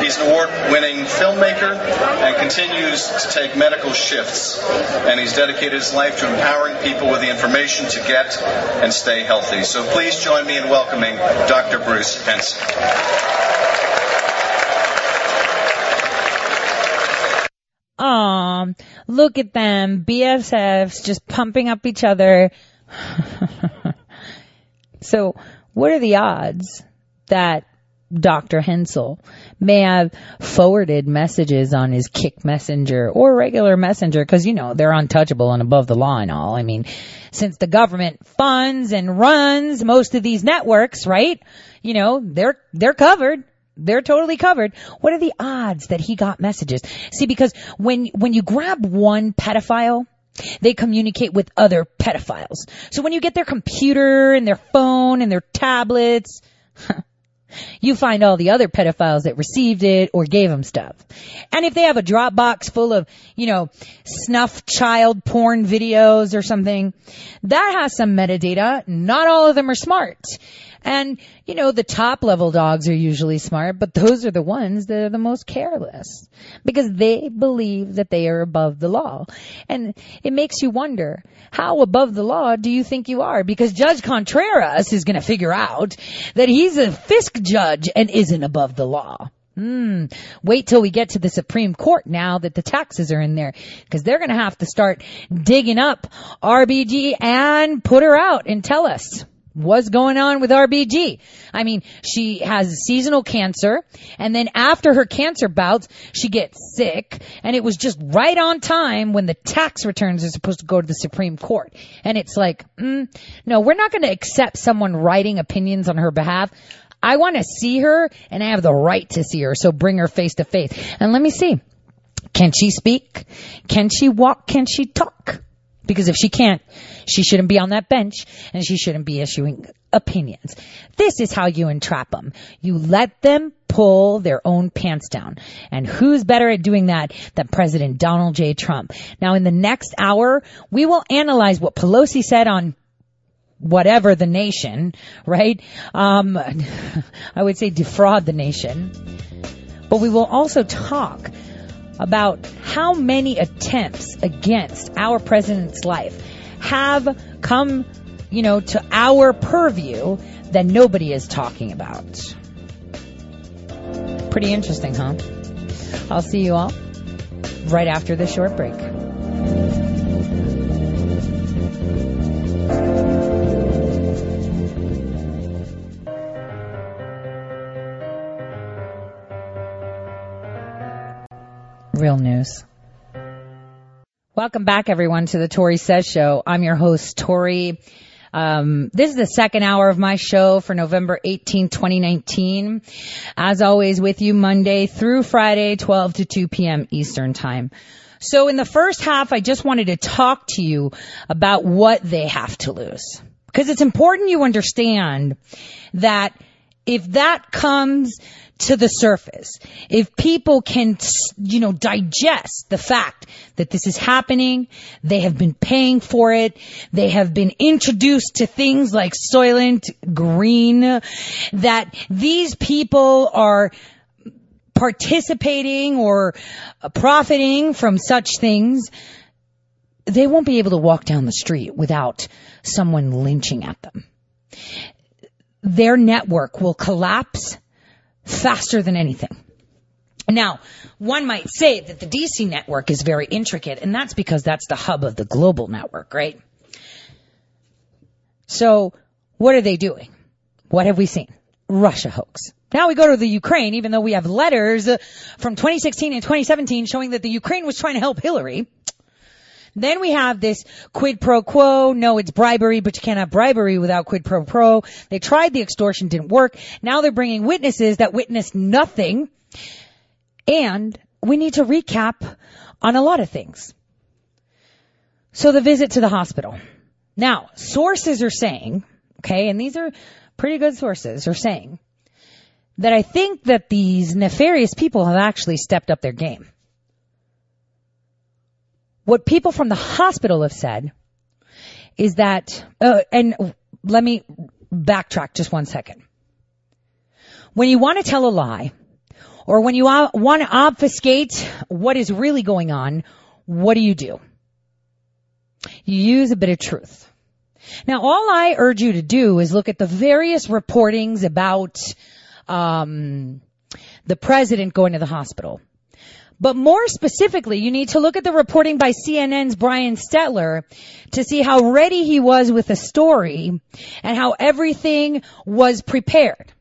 He's an award-winning filmmaker and continues to take medical shifts, and he's dedicated his life to empowering people with the information to get and stay healthy. So please join me in welcoming Dr. Bruce Hensel. Um, look at them, BFFs just pumping up each other. So what are the odds that Dr. Hensel may have forwarded messages on his Kik messenger or regular messenger because, you know, they're untouchable and above the law and all. I mean, since the government funds and runs most of these networks, right? You know, they're, they're covered. They're totally covered. What are the odds that he got messages? See, because when, when you grab one pedophile, they communicate with other pedophiles. So when you get their computer and their phone and their tablets, you find all the other pedophiles that received it or gave them stuff. And if they have a Dropbox full of, you know, snuff child porn videos or something, that has some metadata. Not all of them are smart. And, you know, the top level dogs are usually smart, but those are the ones that are the most careless because they believe that they are above the law. And it makes you wonder, how above the law do you think you are? Because Judge Contreras is going to figure out that he's a FISA judge and isn't above the law. Hmm. Wait till we get to the Supreme Court now that the taxes are in there. Cause they're gonna have to start digging up RBG and put her out and tell us what's going on with RBG. I mean, she has seasonal cancer and then after her cancer bouts, she gets sick and it was just right on time when the tax returns are supposed to go to the Supreme Court. And it's like, mm, no, we're not going to accept someone writing opinions on her behalf. I want to see her and I have the right to see her. So bring her face to face and let me see. Can she speak? Can she walk? Can she talk? Because if she can't, she shouldn't be on that bench and she shouldn't be issuing opinions. This is how you entrap them. You let them pull their own pants down. And who's better at doing that than President Donald J. Trump? Now in the next hour, we will analyze what Pelosi said on whatever the nation, right? Um, I would say defraud the nation. But we will also talk about how many attempts against our president's life have come, you know, to our purview that nobody is talking about. Pretty interesting, huh? I'll see you all right after this short break. Real news. Welcome back, everyone, to the Tore Says Show. I'm your host, Tore. Um, this is the second hour of my show for November 18, 2019. As always, with you Monday through Friday, 12 to 2 p.m. Eastern Time. So in the first half, I just wanted to talk to you about what they have to lose. Because it's important you understand that if that comes to the surface, if people can, you know, digest the fact that this is happening, they have been paying for it, they have been introduced to things like Soylent Green, that these people are participating or profiting from such things, they won't be able to walk down the street without someone lynching at them. Their network will collapse faster than anything. Now, one might say that the DC network is very intricate, and that's because that's the hub of the global network, right? So, what are they doing? What have we seen? Russia hoax. Now we go to the Ukraine, even though we have letters uh, from 2016 and 2017 showing that the Ukraine was trying to help Hillary. Then we have this quid pro quo. No, it's bribery, but you can't have bribery without quid pro quo. They tried the extortion, didn't work. Now they're bringing witnesses that witnessed nothing. And we need to recap on a lot of things. So the visit to the hospital. Now, sources are saying, okay, and these are pretty good sources, are saying that I think that these nefarious people have actually stepped up their game. What people from the hospital have said is that, uh, and let me backtrack just one second. When you want to tell a lie, or when you want to obfuscate what is really going on, what do you do? You use a bit of truth. Now, all I urge you to do is look at the various reportings about um, the president going to the hospital. But more specifically, you need to look at the reporting by CNN's Brian Stelter to see how ready he was with the story and how everything was prepared.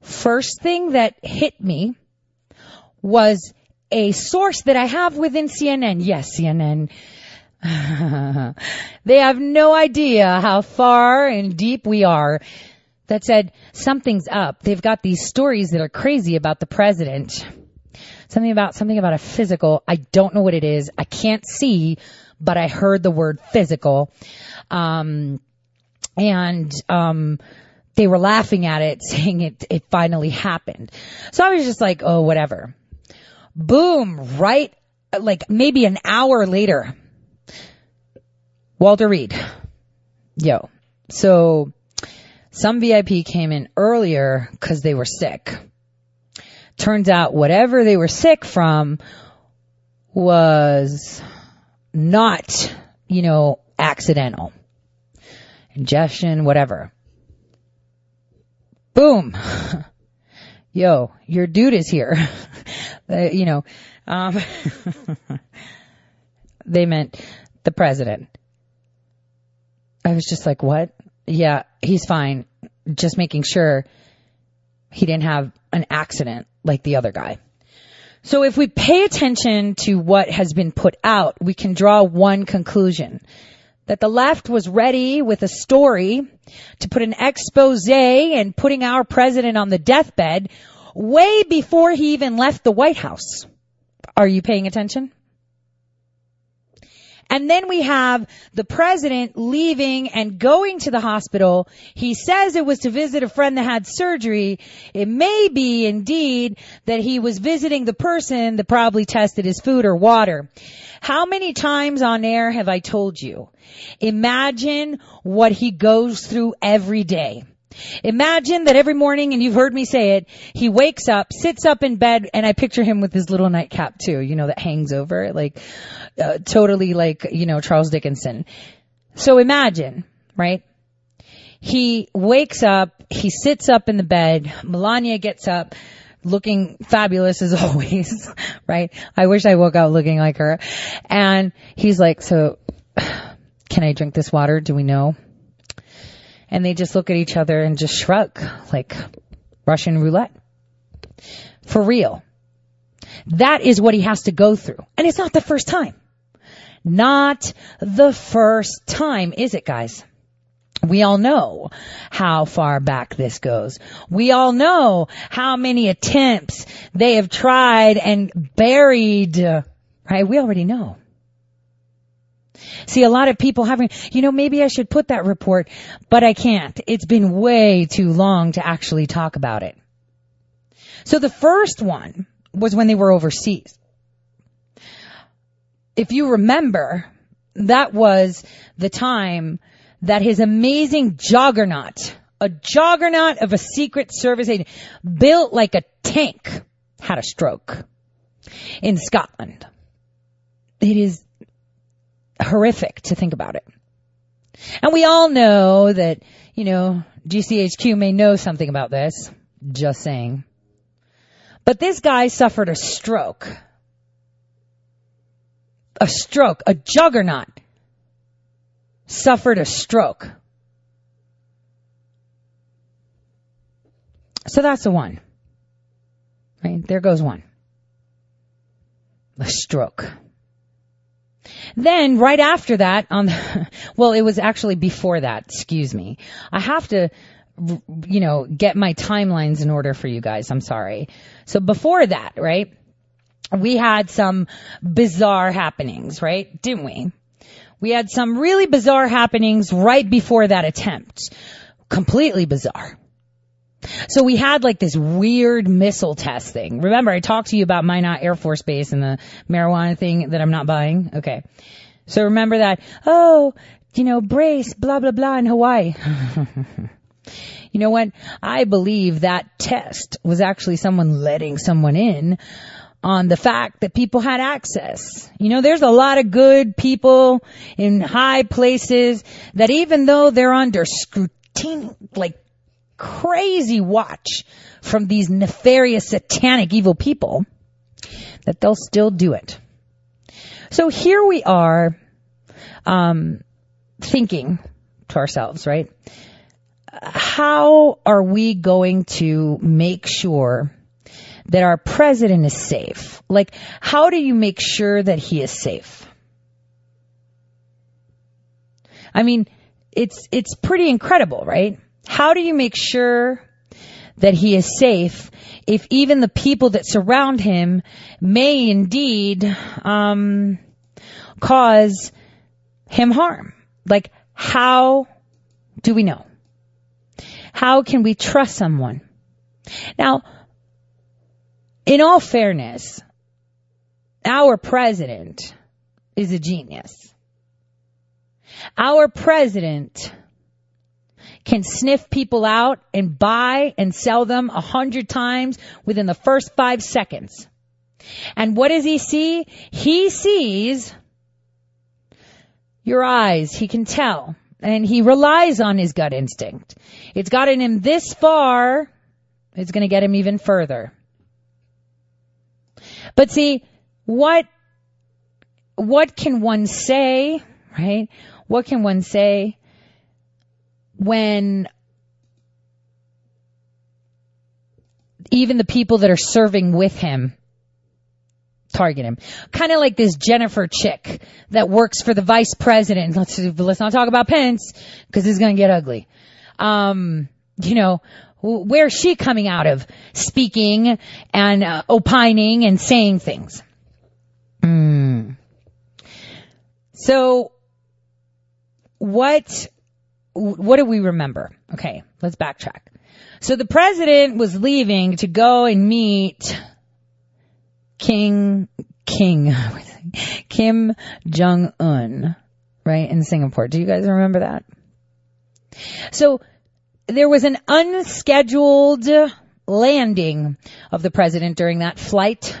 First thing that hit me was a source that I have within CNN. Yes, CNN. they have no idea how far and deep we are that said something's up. They've got these stories that are crazy about the president. Something about, something about a physical. I don't know what it is. I can't see, but I heard the word physical. Um, and, um, they were laughing at it, saying it, it finally happened. So I was just like, oh, whatever. Boom, right, like maybe an hour later, Walter Reed. Yo. So, some VIP came in earlier because they were sick. Turns out whatever they were sick from was not, you know, accidental. Ingestion, whatever. Boom. Yo, your dude is here. uh, you know, um, they meant the president. I was just like, what? Yeah, he's fine. Just making sure he didn't have an accident like the other guy. So if we pay attention to what has been put out, we can draw one conclusion. That the left was ready with a story to put an expose and putting our president on the deathbed way before he even left the White House. Are you paying attention? And then we have the president leaving and going to the hospital. He says it was to visit a friend that had surgery. It may be indeed that he was visiting the person that probably tested his food or water. How many times on air have I told you? Imagine what he goes through every day. Imagine that every morning, and you've heard me say it, he wakes up, sits up in bed, and I picture him with his little nightcap too, you know, that hangs over, like, uh, totally like, you know, Charles Dickinson. So imagine, right? He wakes up, he sits up in the bed, Melania gets up, looking fabulous as always, right? I wish I woke up looking like her. And he's like, so, can I drink this water? Do we know? And they just look at each other and just shrug like Russian roulette. For real. That is what he has to go through. And it's not the first time. Not the first time, is it guys? We all know how far back this goes. We all know how many attempts they have tried and buried, right? We already know. See, a lot of people having, you know, maybe I should put that report, but I can't. It's been way too long to actually talk about it. So the first one was when they were overseas. If you remember, that was the time that his amazing juggernaut, a juggernaut of a secret service agent, built like a tank, had a stroke in Scotland. It is horrific to think about it. And we all know that, you know, GCHQ may know something about this. Just saying. But this guy suffered a stroke. A stroke. A juggernaut suffered a stroke. So that's the one. Right? There goes one. A stroke. Then right after that, on um, the, well, it was actually before that. Excuse me. I have to, you know, get my timelines in order for you guys. I'm sorry. So before that, right? We had some bizarre happenings, right? Didn't we? We had some really bizarre happenings right before that attempt. Completely bizarre. So we had like this weird missile test thing. Remember, I talked to you about Minot Air Force Base and the marijuana thing that I'm not buying? Okay. So remember that, oh, you know, brace, blah, blah, blah in Hawaii. you know what? I believe that test was actually someone letting someone in on the fact that people had access. You know, there's a lot of good people in high places that even though they're under scrutiny, like crazy watch from these nefarious, satanic, evil people, that they'll still do it. So here we are, um, thinking to ourselves, right? How are we going to make sure that our president is safe? Like, how do you make sure that he is safe? I mean, it's, it's pretty incredible, right? How do you make sure that he is safe if even the people that surround him may indeed um, cause him harm? Like, how do we know? How can we trust someone? Now, in all fairness, our president is a genius. Our president can sniff people out and buy and sell them a hundred times within the first five seconds. And what does he see? He sees your eyes. He can tell. And he relies on his gut instinct. It's gotten him this far. It's going to get him even further. But see, what, what can one say, right? What can one say when even the people that are serving with him target him. Kind of like this Jennifer chick that works for the vice president. Let's, let's not talk about Pence because it's going to get ugly. Um, you know, where's she coming out of speaking and uh, opining and saying things? Hmm. So what, what do we remember? Okay, let's backtrack. So the president was leaving to go and meet King, King, Kim Jong Un, right, in Singapore. Do you guys remember that? So there was an unscheduled landing of the president during that flight.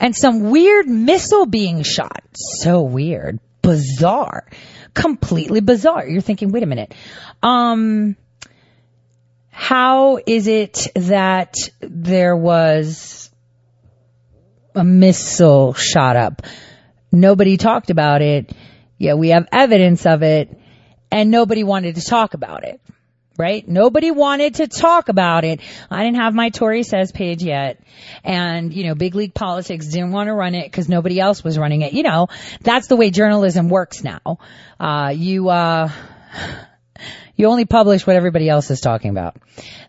And some weird missile being shot. So weird. Bizarre. Completely bizarre. You're thinking, wait a minute. Um, how is it that there was a missile shot up? Nobody talked about it. Yeah, we have evidence of it and nobody wanted to talk about it. Right? Nobody wanted to talk about it. I didn't have my Tore Says page yet. And, you know, big league politics didn't want to run it because nobody else was running it. You know, that's the way journalism works now. Uh, you, uh, you only publish what everybody else is talking about.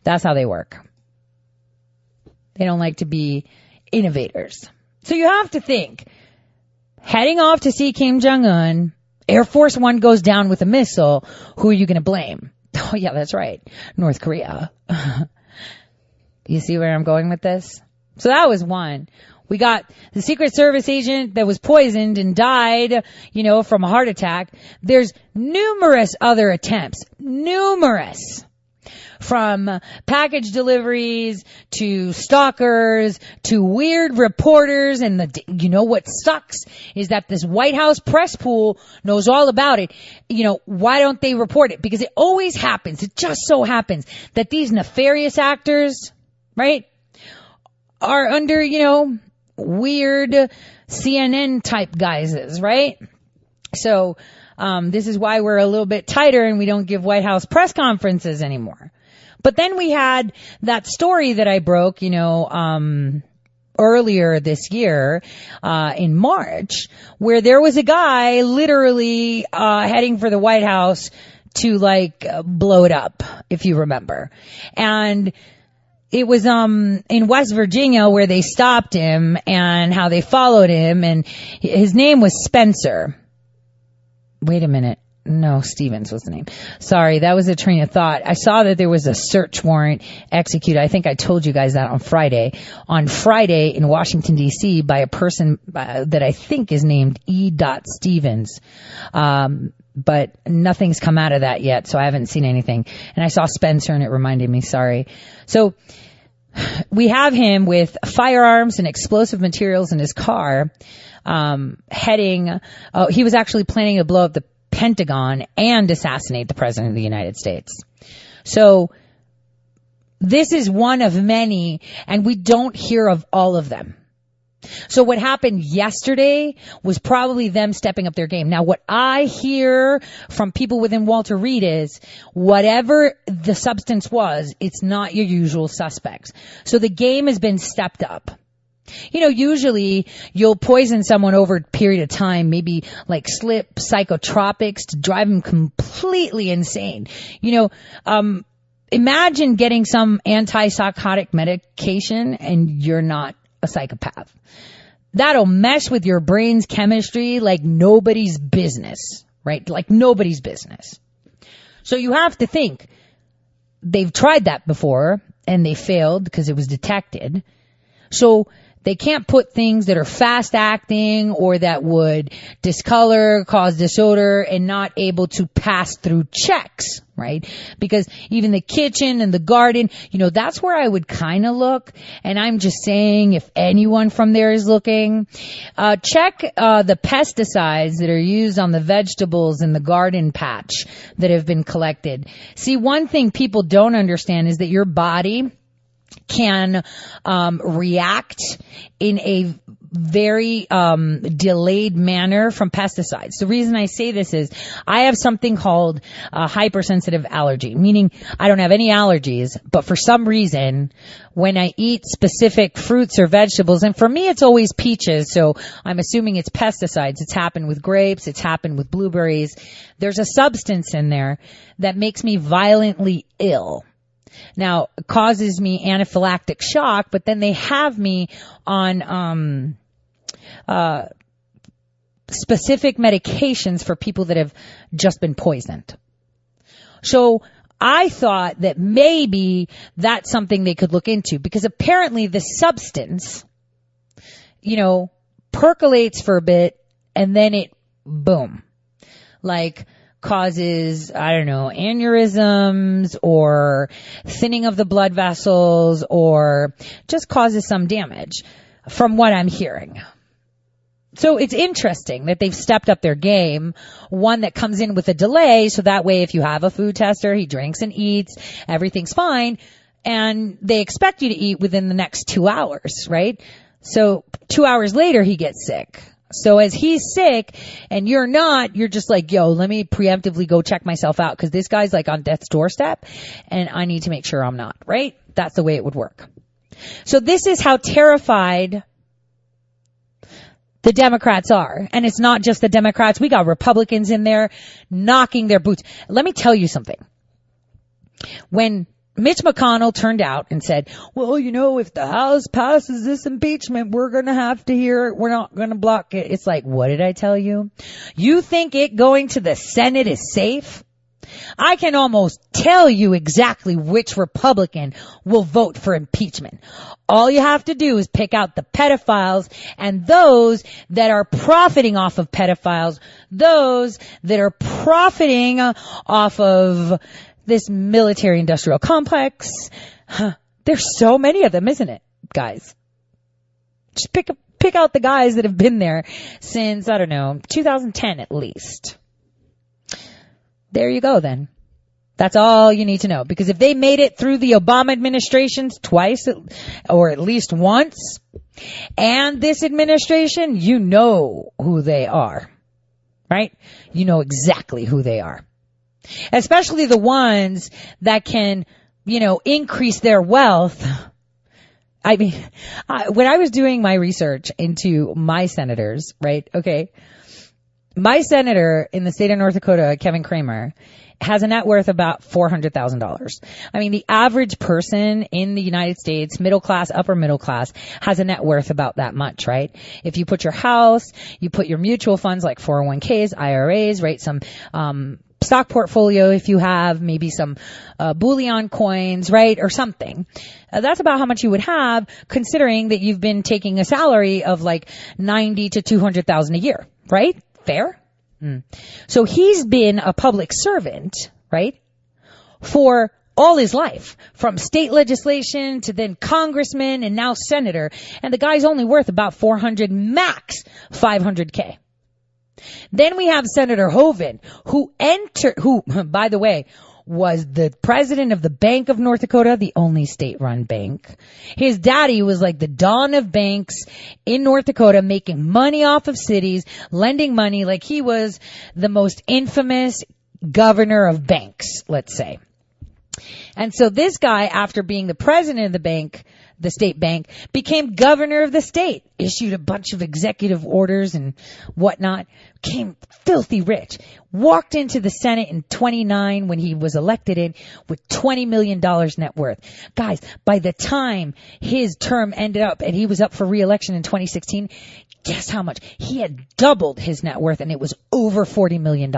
That's how they work. They don't like to be innovators. So you have to think, heading off to see Kim Jong-un, Air Force One goes down with a missile, who are you going to blame? Oh yeah, that's right. North Korea. you see where I'm going with this? So that was one. We got the Secret Service agent that was poisoned and died, you know, from a heart attack. There's numerous other attempts. Numerous from package deliveries to stalkers to weird reporters and the, you know what sucks is that this White House press pool knows all about it. You know, why don't they report it? Because it always happens. It just so happens that these nefarious actors, right, are under, you know, weird CNN type guises, right? So, um, this is why we're a little bit tighter and we don't give White House press conferences anymore. But then we had that story that I broke, you know, um, earlier this year, uh, in March, where there was a guy literally, uh, heading for the White House to like blow it up, if you remember. And it was um in West Virginia where they stopped him and how they followed him and his name was Spencer. Wait a minute. No, Stevens was the name. Sorry, that was a train of thought. I saw that there was a search warrant executed. I think I told you guys that on Friday. On Friday in Washington D.C. by a person uh, that I think is named E. Dot Stevens. Um, but nothing's come out of that yet, so I haven't seen anything. And I saw Spencer and it reminded me, sorry. So, we have him with firearms and explosive materials in his car, um, heading, oh, he was actually planning to blow up the Pentagon and assassinate the President of the United States. So, this is one of many, and we don't hear of all of them. So what happened yesterday was probably them stepping up their game. Now what I hear from people within Walter Reed is whatever the substance was, it's not your usual suspects. So the game has been stepped up. You know, usually you'll poison someone over a period of time, maybe like slip psychotropics to drive them completely insane. You know, um, imagine getting some antipsychotic medication and you're not a psychopath. That'll mess with your brain's chemistry like nobody's business, right? Like nobody's business. So you have to think they've tried that before and they failed because it was detected. So they can't put things that are fast acting or that would discolor, cause disorder, and not able to pass through checks, right? Because even the kitchen and the garden, you know, that's where I would kind of look. And I'm just saying, if anyone from there is looking, uh, check uh, the pesticides that are used on the vegetables in the garden patch that have been collected. See, one thing people don't understand is that your body can um, react in a very um, delayed manner from pesticides. The reason I say this is I have something called a hypersensitive allergy, meaning I don't have any allergies, but for some reason when I eat specific fruits or vegetables, and for me it's always peaches, so I'm assuming it's pesticides. It's happened with grapes, it's happened with blueberries. There's a substance in there that makes me violently ill. Now, causes me anaphylactic shock, but then they have me on, um, uh, specific medications for people that have just been poisoned. So I thought that maybe that's something they could look into because apparently the substance, you know, percolates for a bit and then it boom. Like causes, I don't know, aneurysms or thinning of the blood vessels or just causes some damage from what I'm hearing. So it's interesting that they've stepped up their game. One that comes in with a delay. So that way, if you have a food tester, he drinks and eats, everything's fine. And they expect you to eat within the next two hours, right? So two hours later, he gets sick. So as he's sick and you're not, you're just like, yo, let me preemptively go check myself out because this guy's like on death's doorstep and I need to make sure I'm not, right? That's the way it would work. So this is how terrified the Democrats are. And it's not just the Democrats. We got Republicans in there knocking their boots. Let me tell you something. When Mitch McConnell turned out and said, well, you know, if the House passes this impeachment, we're going to have to hear it. We're not going to block it. It's like, what did I tell you? You think it going to the Senate is safe? I can almost tell you exactly which Republican will vote for impeachment. All you have to do is pick out the pedophiles and those that are profiting off of pedophiles, those that are profiting off of this military industrial complex. Huh. There's so many of them, isn't it, guys? Just pick pick out the guys that have been there since, I don't know, 2010 at least. There you go then. That's all you need to know. Because if they made it through the Obama administrations twice or at least once and this administration, you know who they are. Right? You know exactly who they are. Especially the ones that can, you know, increase their wealth. I mean, I, when I was doing my research into my senators, right? Okay. My senator in the state of North Dakota, Kevin Cramer, has a net worth about $400,000. I mean, the average person in the United States, middle class, upper middle class, has a net worth about that much, right? If you put your house, you put your mutual funds like 401ks, IRAs, right? Some, um, stock portfolio if you have maybe some uh, bullion coins, right, or something. Uh, that's about how much you would have, considering that you've been taking a salary of like ninety to two hundred thousand a year, right? Fair. Mm. So he's been a public servant, right, for all his life, from state legislation to then congressman and now senator, and the guy's only worth about 400 max 500k. Then we have Senator Hoeven, who entered, who, by the way, was the president of the Bank of North Dakota, the only state-run bank. His daddy was like the dawn of banks in North Dakota, making money off of cities, lending money like he was the most infamous governor of banks, let's say. And so this guy, after being the president of the bank, the state bank, became governor of the state, issued a bunch of executive orders and whatnot, came filthy rich, walked into the Senate in 29 when he was elected in with $20 million net worth. Guys, by the time his term ended up and he was up for reelection in 2016, guess how much? He had doubled his net worth and it was over $40 million.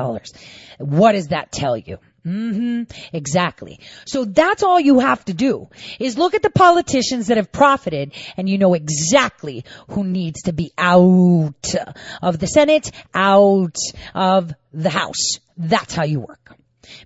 What does that tell you? Mm-hmm. Exactly. So that's all you have to do is look at the politicians that have profited and you know exactly who needs to be out of the Senate, out of the House. That's how you work.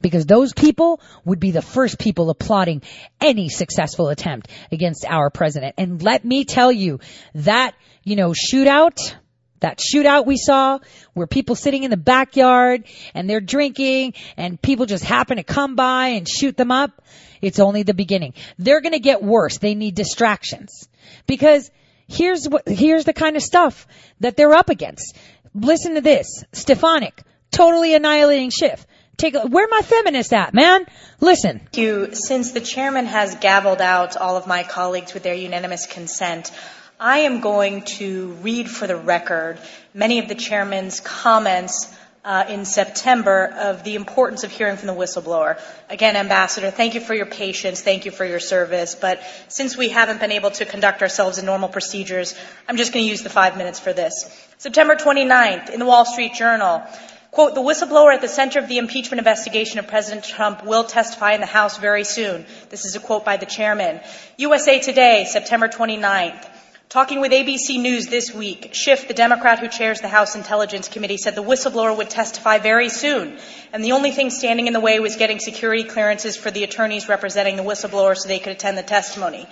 Because those people would be the first people applauding any successful attempt against our president. And let me tell you, that, you know, shootout, that shootout we saw where people sitting in the backyard and they're drinking and people just happen to come by and shoot them up. It's only the beginning. They're going to get worse. They need distractions because here's what, here's the kind of stuff that they're up against. Listen to this. Stefanik, totally annihilating Schiff. Take a, where my feminists at, man? Listen. Since the chairman has gavelled out all of my colleagues with their unanimous consent, I am going to read for the record many of the chairman's comments uh, in September of the importance of hearing from the whistleblower. Again, Ambassador, thank you for your patience, thank you for your service, but since we haven't been able to conduct ourselves in normal procedures, I'm just going to use the five minutes for this. September 29th, in the Wall Street Journal, Quote, the whistleblower at the center of the impeachment investigation of President Trump will testify in the House very soon. This is a quote by the chairman. USA Today, September 29th. Talking with ABC News this week, Schiff, the Democrat who chairs the House Intelligence Committee, said the whistleblower would testify very soon. And the only thing standing in the way was getting security clearances for the attorneys representing the whistleblower so they could attend the testimony.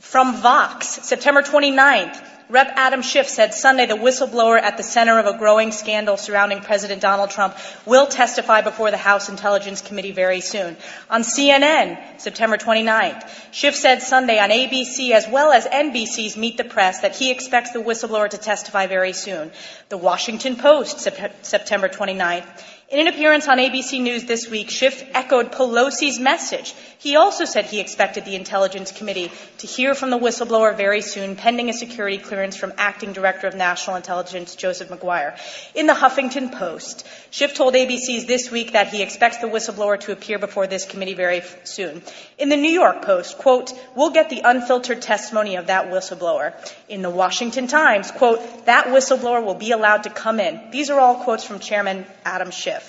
From Vox, September 29th, Rep. Adam Schiff said Sunday the whistleblower at the center of a growing scandal surrounding President Donald Trump will testify before the House Intelligence Committee very soon. On CNN, September 29th, Schiff said Sunday on ABC as well as NBC's Meet the Press that he expects the whistleblower to testify very soon. The Washington Post, September 29th, in an appearance on ABC News this week, Schiff echoed Pelosi's message. He also said he expected the Intelligence Committee to hear from the whistleblower very soon, pending a security clearance from Acting Director of National Intelligence Joseph Maguire. In the Huffington Post, Schiff told ABC's this week that he expects the whistleblower to appear before this committee very soon. In the New York Post, quote, we'll get the unfiltered testimony of that whistleblower. In the Washington Times, quote, that whistleblower will be allowed to come in. These are all quotes from Chairman Adam Schiff.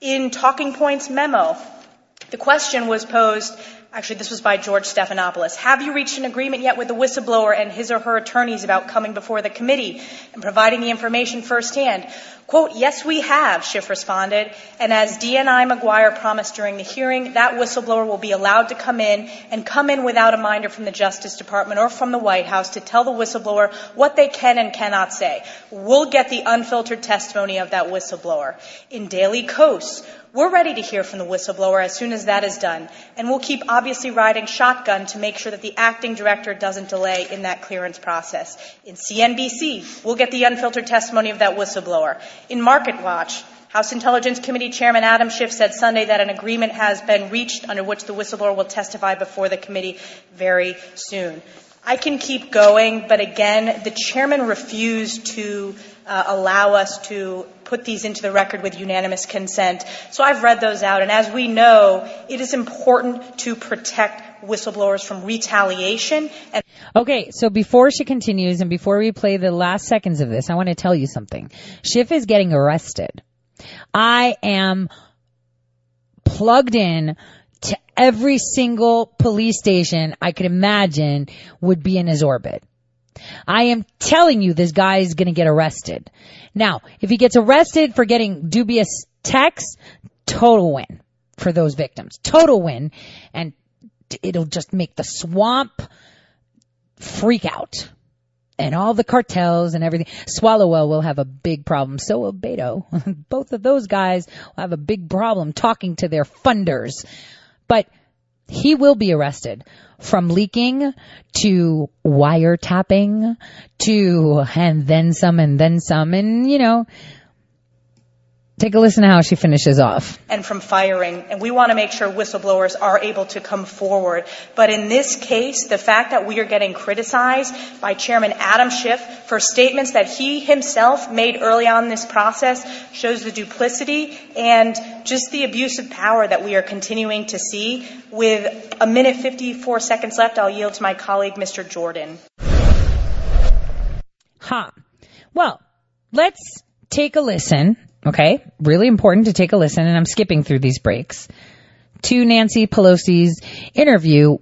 In Talking Points memo, the question was posed Actually, this was by George Stephanopoulos. Have you reached an agreement yet with the whistleblower and his or her attorneys about coming before the committee and providing the information firsthand? Quote, yes, we have, Schiff responded. And as DNI Maguire promised during the hearing, that whistleblower will be allowed to come in and come in without a minder from the Justice Department or from the White House to tell the whistleblower what they can and cannot say. We'll get the unfiltered testimony of that whistleblower. In Daily Kos, we're ready to hear from the whistleblower as soon as that is done, and we'll keep obviously riding shotgun to make sure that the acting director doesn't delay in that clearance process. In CNBC, we'll get the unfiltered testimony of that whistleblower. In Market Watch, House Intelligence Committee Chairman Adam Schiff said Sunday that an agreement has been reached under which the whistleblower will testify before the committee very soon. I can keep going, but again, the chairman refused to Uh, allow us to put these into the record with unanimous consent. So I've read those out, and as we know, it is important to protect whistleblowers from retaliation. Okay, so before she continues and before we play the last seconds of this, I want to tell you something. Schiff is getting arrested. I am plugged in to every single police station I could imagine would be in his orbit. I am telling you this guy is going to get arrested. Now, if he gets arrested for getting dubious texts, total win for those victims. Total win. And it'll just make the swamp freak out. And all the cartels and everything. Swalwell will have a big problem. So will Beto. Both of those guys will have a big problem talking to their funders. But he will be arrested from leaking to wiretapping to and then some and then some. And, you know, Take a listen to how she finishes off. And from firing. And we want to make sure whistleblowers are able to come forward. But in this case, the fact that we are getting criticized by Chairman Adam Schiff for statements that he himself made early on in this process shows the duplicity and just the abuse of power that we are continuing to see. With a minute 54 seconds left, I'll yield to my colleague, Mr. Jordan. Huh. Well, let's take a listen Okay. Really important to take a listen. And I'm skipping through these breaks to Nancy Pelosi's interview.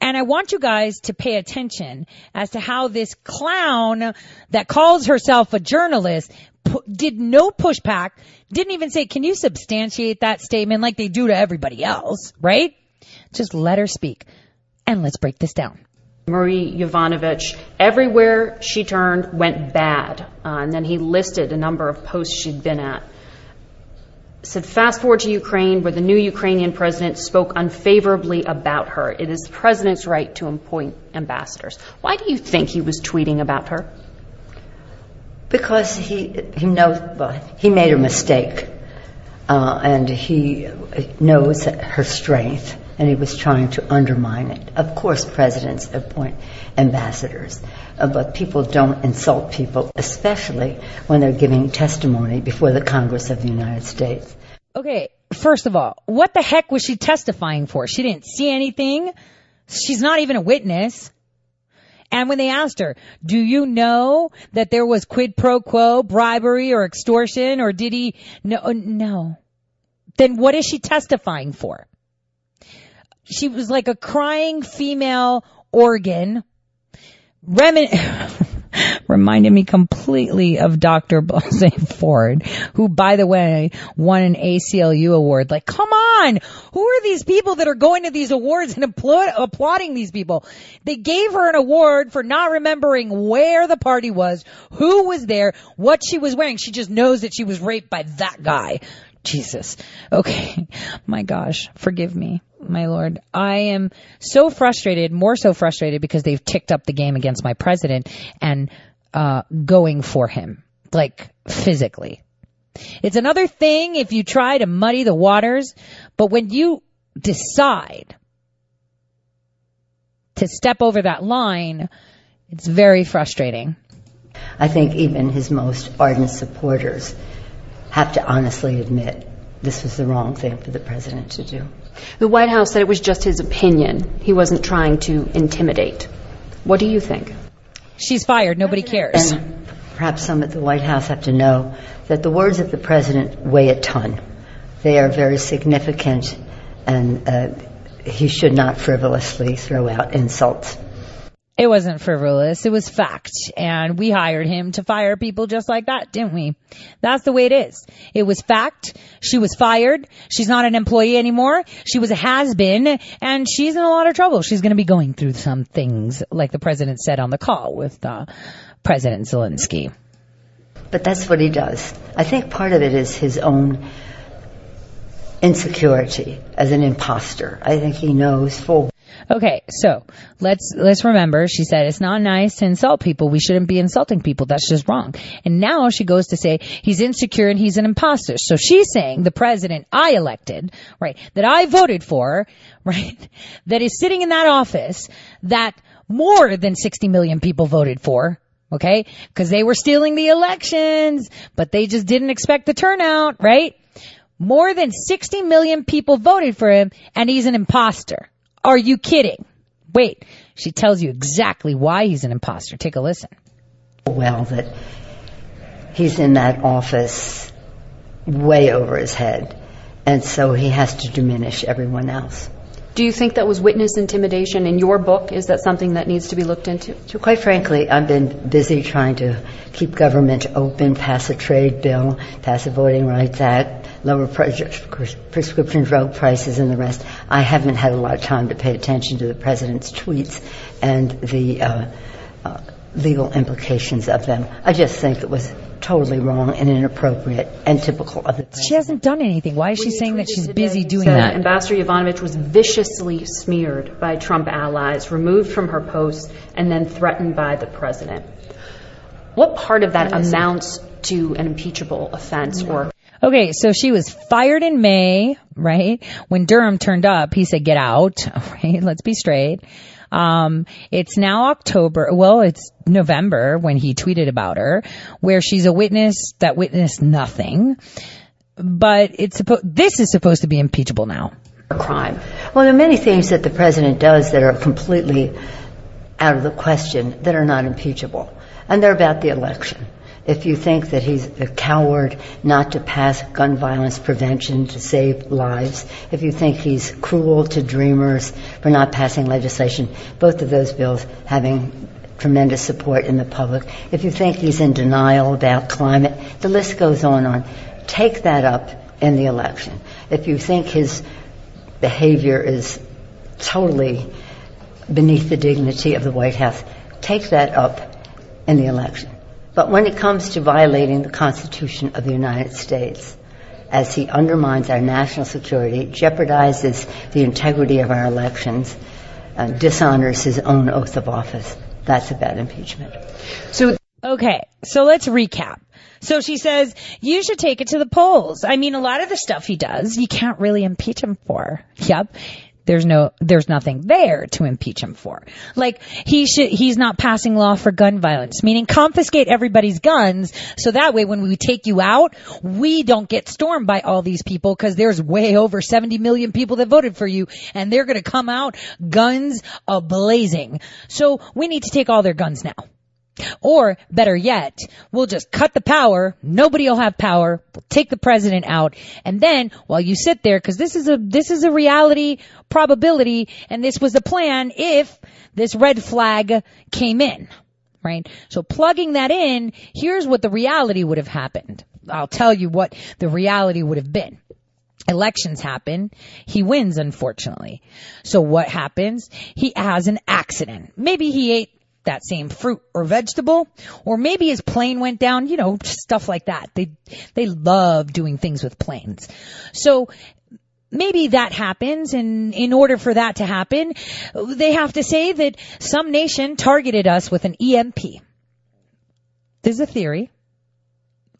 And I want you guys to pay attention as to how this clown that calls herself a journalist did no pushback, didn't even say, can you substantiate that statement like they do to everybody else, right? Just let her speak. And let's break this down. Marie Yovanovitch, everywhere she turned went bad. Uh, and then he listed a number of posts she'd been at. Said, fast forward to Ukraine, where the new Ukrainian president spoke unfavorably about her. It is the president's right to appoint ambassadors. Why do you think he was tweeting about her? Because he he knows well, he made a mistake, uh, and he knows her strength and he was trying to undermine it. Of course, presidents appoint ambassadors, uh, but people don't insult people, especially when they're giving testimony before the Congress of the United States. Okay, first of all, what the heck was she testifying for? She didn't see anything. She's not even a witness. And when they asked her, do you know that there was quid pro quo, bribery or extortion or did he? No, no. Then what is she testifying for? She was like a crying female organ. Remin- reminded me completely of Dr. Bose Ford, who, by the way, won an ACLU award. Like, come on! Who are these people that are going to these awards and applaud- applauding these people? They gave her an award for not remembering where the party was, who was there, what she was wearing. She just knows that she was raped by that guy. Jesus. Okay. My gosh. Forgive me, my lord. I am so frustrated, more so frustrated because they've ticked up the game against my president and, uh, going for him. Like, physically. It's another thing if you try to muddy the waters, but when you decide to step over that line, it's very frustrating. I think even his most ardent supporters have to honestly admit this was the wrong thing for the president to do. The White House said it was just his opinion. He wasn't trying to intimidate. What do you think? She's fired. Nobody cares. And perhaps some at the White House have to know that the words of the president weigh a ton. They are very significant, and uh, he should not frivolously throw out insults. It wasn't frivolous. It was fact. And we hired him to fire people just like that, didn't we? That's the way it is. It was fact. She was fired. She's not an employee anymore. She was a has-been and she's in a lot of trouble. She's going to be going through some things like the president said on the call with uh, President Zelensky. But that's what he does. I think part of it is his own insecurity as an imposter. I think he knows full Okay, so let's let's remember she said it's not nice to insult people. We shouldn't be insulting people. That's just wrong. And now she goes to say he's insecure and he's an imposter. So she's saying the president I elected, right, that I voted for, right, that is sitting in that office that more than 60 million people voted for, okay? Cuz they were stealing the elections, but they just didn't expect the turnout, right? More than 60 million people voted for him and he's an imposter. Are you kidding? Wait, she tells you exactly why he's an imposter. Take a listen. Well, that he's in that office way over his head, and so he has to diminish everyone else. Do you think that was witness intimidation in your book? Is that something that needs to be looked into? So quite frankly, I've been busy trying to keep government open, pass a trade bill, pass a Voting Rights Act, lower prescription drug prices and the rest. I haven't had a lot of time to pay attention to the president's tweets and the uh, uh, legal implications of them. I just think it was totally wrong and inappropriate and typical of the president. She hasn't done anything. Why is she saying that she's busy doing that? Ambassador Yovanovitch was viciously smeared by Trump allies, removed from her post, and then threatened by the president. What part of that amounts to an impeachable offense or Okay, so she was fired in May, right? When Durham turned up, he said, get out, right? Let's be straight. Um, it's now October. Well, it's November when he tweeted about her, where she's a witness that witnessed nothing. But it's supposed, this is supposed to be impeachable now. a crime? Well, there are many things that the president does that are completely out of the question that are not impeachable. And they're about the election. If you think that he's a coward not to pass gun violence prevention to save lives, if you think he's cruel to dreamers for not passing legislation, both of those bills having tremendous support in the public, if you think he's in denial about climate, the list goes on and on. Take that up in the election. If you think his behavior is totally beneath the dignity of the White House, take that up in the election. But when it comes to violating the Constitution of the United States, as he undermines our national security, jeopardizes the integrity of our elections, uh, dishonors his own oath of office, that's a bad impeachment. So, okay, so let's recap. So she says, you should take it to the polls. I mean, a lot of the stuff he does, you can't really impeach him for. Yep. There's no there's nothing there to impeach him for. Like he should he's not passing law for gun violence meaning confiscate everybody's guns so that way when we take you out we don't get stormed by all these people because there's way over 70 million people that voted for you and they're to come out guns ablazing. So we need to take all their guns now or better yet, we'll just cut the power. Nobody will have power. We'll take the president out. And then while you sit there, cause this is a, this is a reality probability and this was the plan if this red flag came in. Right? So plugging that in, here's what the reality would have happened. I'll tell you what the reality would have been elections happen. He wins, unfortunately. So what happens? He has an accident. Maybe he ate that same fruit or vegetable, or maybe his plane went down, you know, stuff like that. They, they love doing things with planes. So maybe that happens and in order for that to happen, they have to say that some nation targeted us with an EMP. There's a theory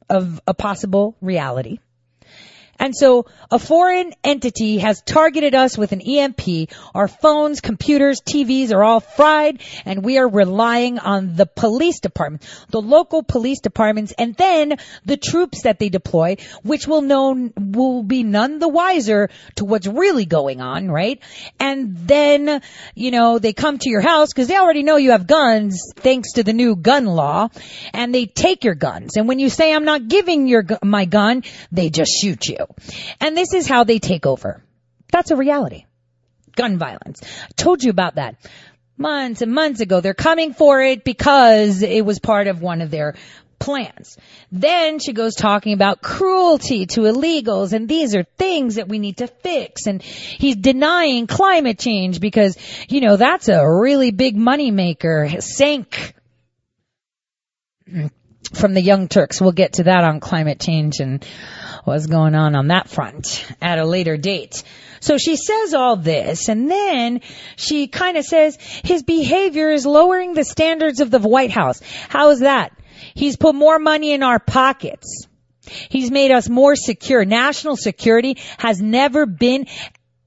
of a possible reality. And so a foreign entity has targeted us with an EMP. Our phones, computers, TVs are all fried and we are relying on the police department, the local police departments and then the troops that they deploy, which will know, will be none the wiser to what's really going on, right? And then, you know, they come to your house because they already know you have guns thanks to the new gun law and they take your guns. And when you say I'm not giving your, my gun, they just shoot you. And this is how they take over. That's a reality. Gun violence. I told you about that months and months ago. They're coming for it because it was part of one of their plans. Then she goes talking about cruelty to illegals and these are things that we need to fix and he's denying climate change because, you know, that's a really big moneymaker. Sank from the Young Turks. We'll get to that on climate change and what's going on on that front at a later date. So she says all this and then she kind of says his behavior is lowering the standards of the White House. How is that? He's put more money in our pockets. He's made us more secure. National security has never been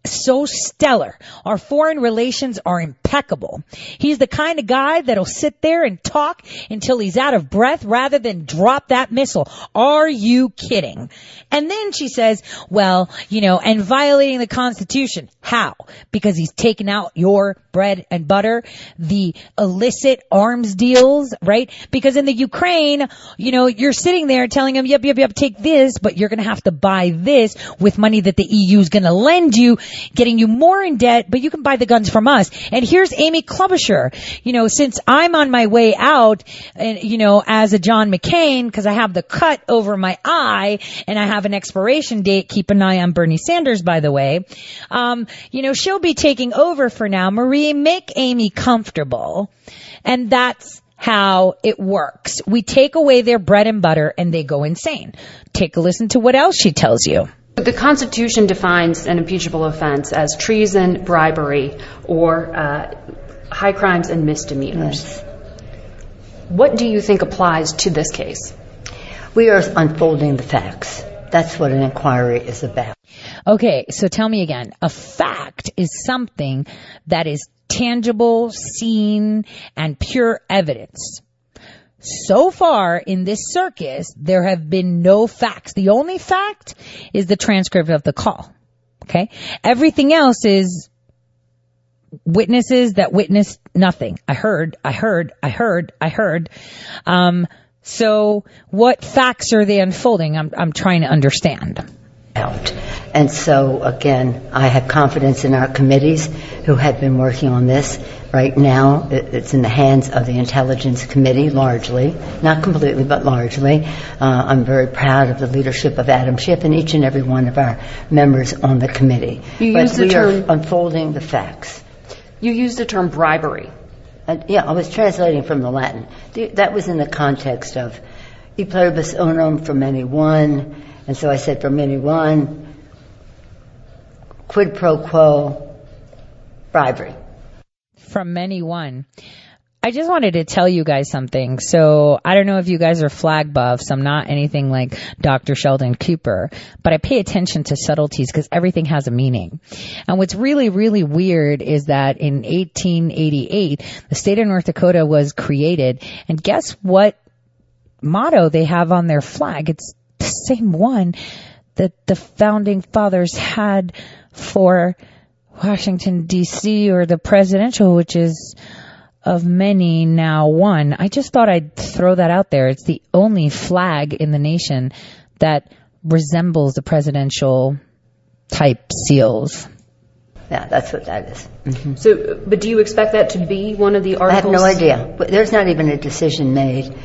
so stellar. Our foreign relations are impeccable. He's the kind of guy that'll sit there and talk until he's out of breath rather than drop that missile. Are you kidding? And then she says, well, you know, and violating the Constitution. How? Because he's taken out your bread and butter, the illicit arms deals, right? Because in the Ukraine, you know, you're sitting there telling him, yep, yep, yep, take this, but you're going to have to buy this with money that the EU is going to lend you getting you more in debt, but you can buy the guns from us. And here's Amy Klobuchar. You know, since I'm on my way out, and you know, as a John McCain, because I have the cut over my eye and I have an expiration date. Keep an eye on Bernie Sanders, by the way. Um, you know, she'll be taking over for now. Marie, make Amy comfortable, and that's how it works. We take away their bread and butter and they go insane. Take a listen to what else she tells you. The Constitution defines an impeachable offense as treason, bribery, or uh, high crimes and misdemeanors. Yes. What do you think applies to this case? We are unfolding the facts. That's what an inquiry is about. Okay, so tell me again. A fact is something that is tangible, seen, and pure evidence. So far in this circus, there have been no facts. The only fact is the transcript of the call. Okay? Everything else is witnesses that witnessed nothing. I heard, I heard, I heard, I heard. Um, so what facts are they unfolding? I'm, I'm trying to understand out. And so, again, I have confidence in our committees who have been working on this. Right now, it's in the hands of the Intelligence Committee, largely, not completely, but largely. Uh, I'm very proud of the leadership of Adam Schiff and each and every one of our members on the committee. You but used the we term, are unfolding the facts. You used the term bribery. Uh, yeah, I was translating from the Latin. The, that was in the context of e pluribus unum from anyone, and so I said from anyone, quid pro quo, bribery. From many one. I just wanted to tell you guys something. So I don't know if you guys are flag buffs. I'm not anything like Dr. Sheldon Cooper, but I pay attention to subtleties because everything has a meaning. And what's really, really weird is that in 1888, the state of North Dakota was created. And guess what motto they have on their flag? It's same one that the founding fathers had for Washington DC or the presidential, which is of many now one. I just thought I'd throw that out there. It's the only flag in the nation that resembles the presidential type seals. Yeah, that's what that is. Mm-hmm. So, but do you expect that to be one of the articles? I have no idea. There's not even a decision made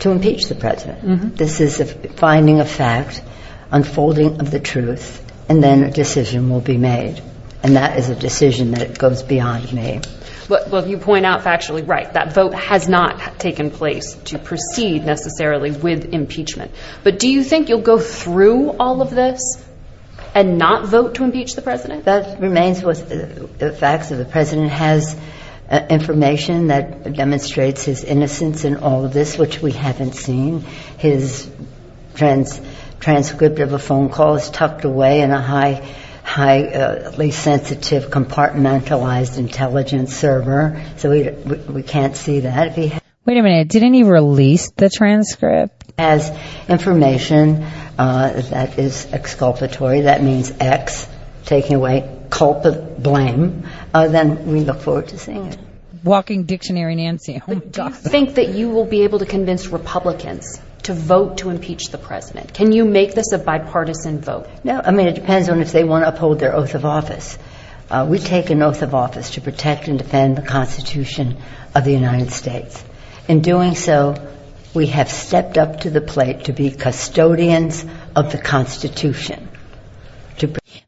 to impeach the president. Mm-hmm. This is a finding of fact, unfolding of the truth, and then a decision will be made. And that is a decision that goes beyond me. But, well, you point out factually right. That vote has not taken place to proceed necessarily with impeachment. But do you think you'll go through all of this and not vote to impeach the president? That remains with the, facts of the president has information that demonstrates his innocence in all of this, which we haven't seen. His trans, transcript of a phone call is tucked away in a high highly sensitive compartmentalized intelligence server, so we, we, we can't see that. If he Wait a minute, didn't he release the transcript? Has information uh, that is exculpatory, that means X, taking away culpa blame, uh, then we look forward to seeing it. Walking dictionary Nancy. Oh do you think that you will be able to convince Republicans to vote to impeach the president? Can you make this a bipartisan vote? No, I mean, it depends on if they want to uphold their oath of office. Uh, we take an oath of office to protect and defend the Constitution of the United States. In doing so, we have stepped up to the plate to be custodians of the Constitution.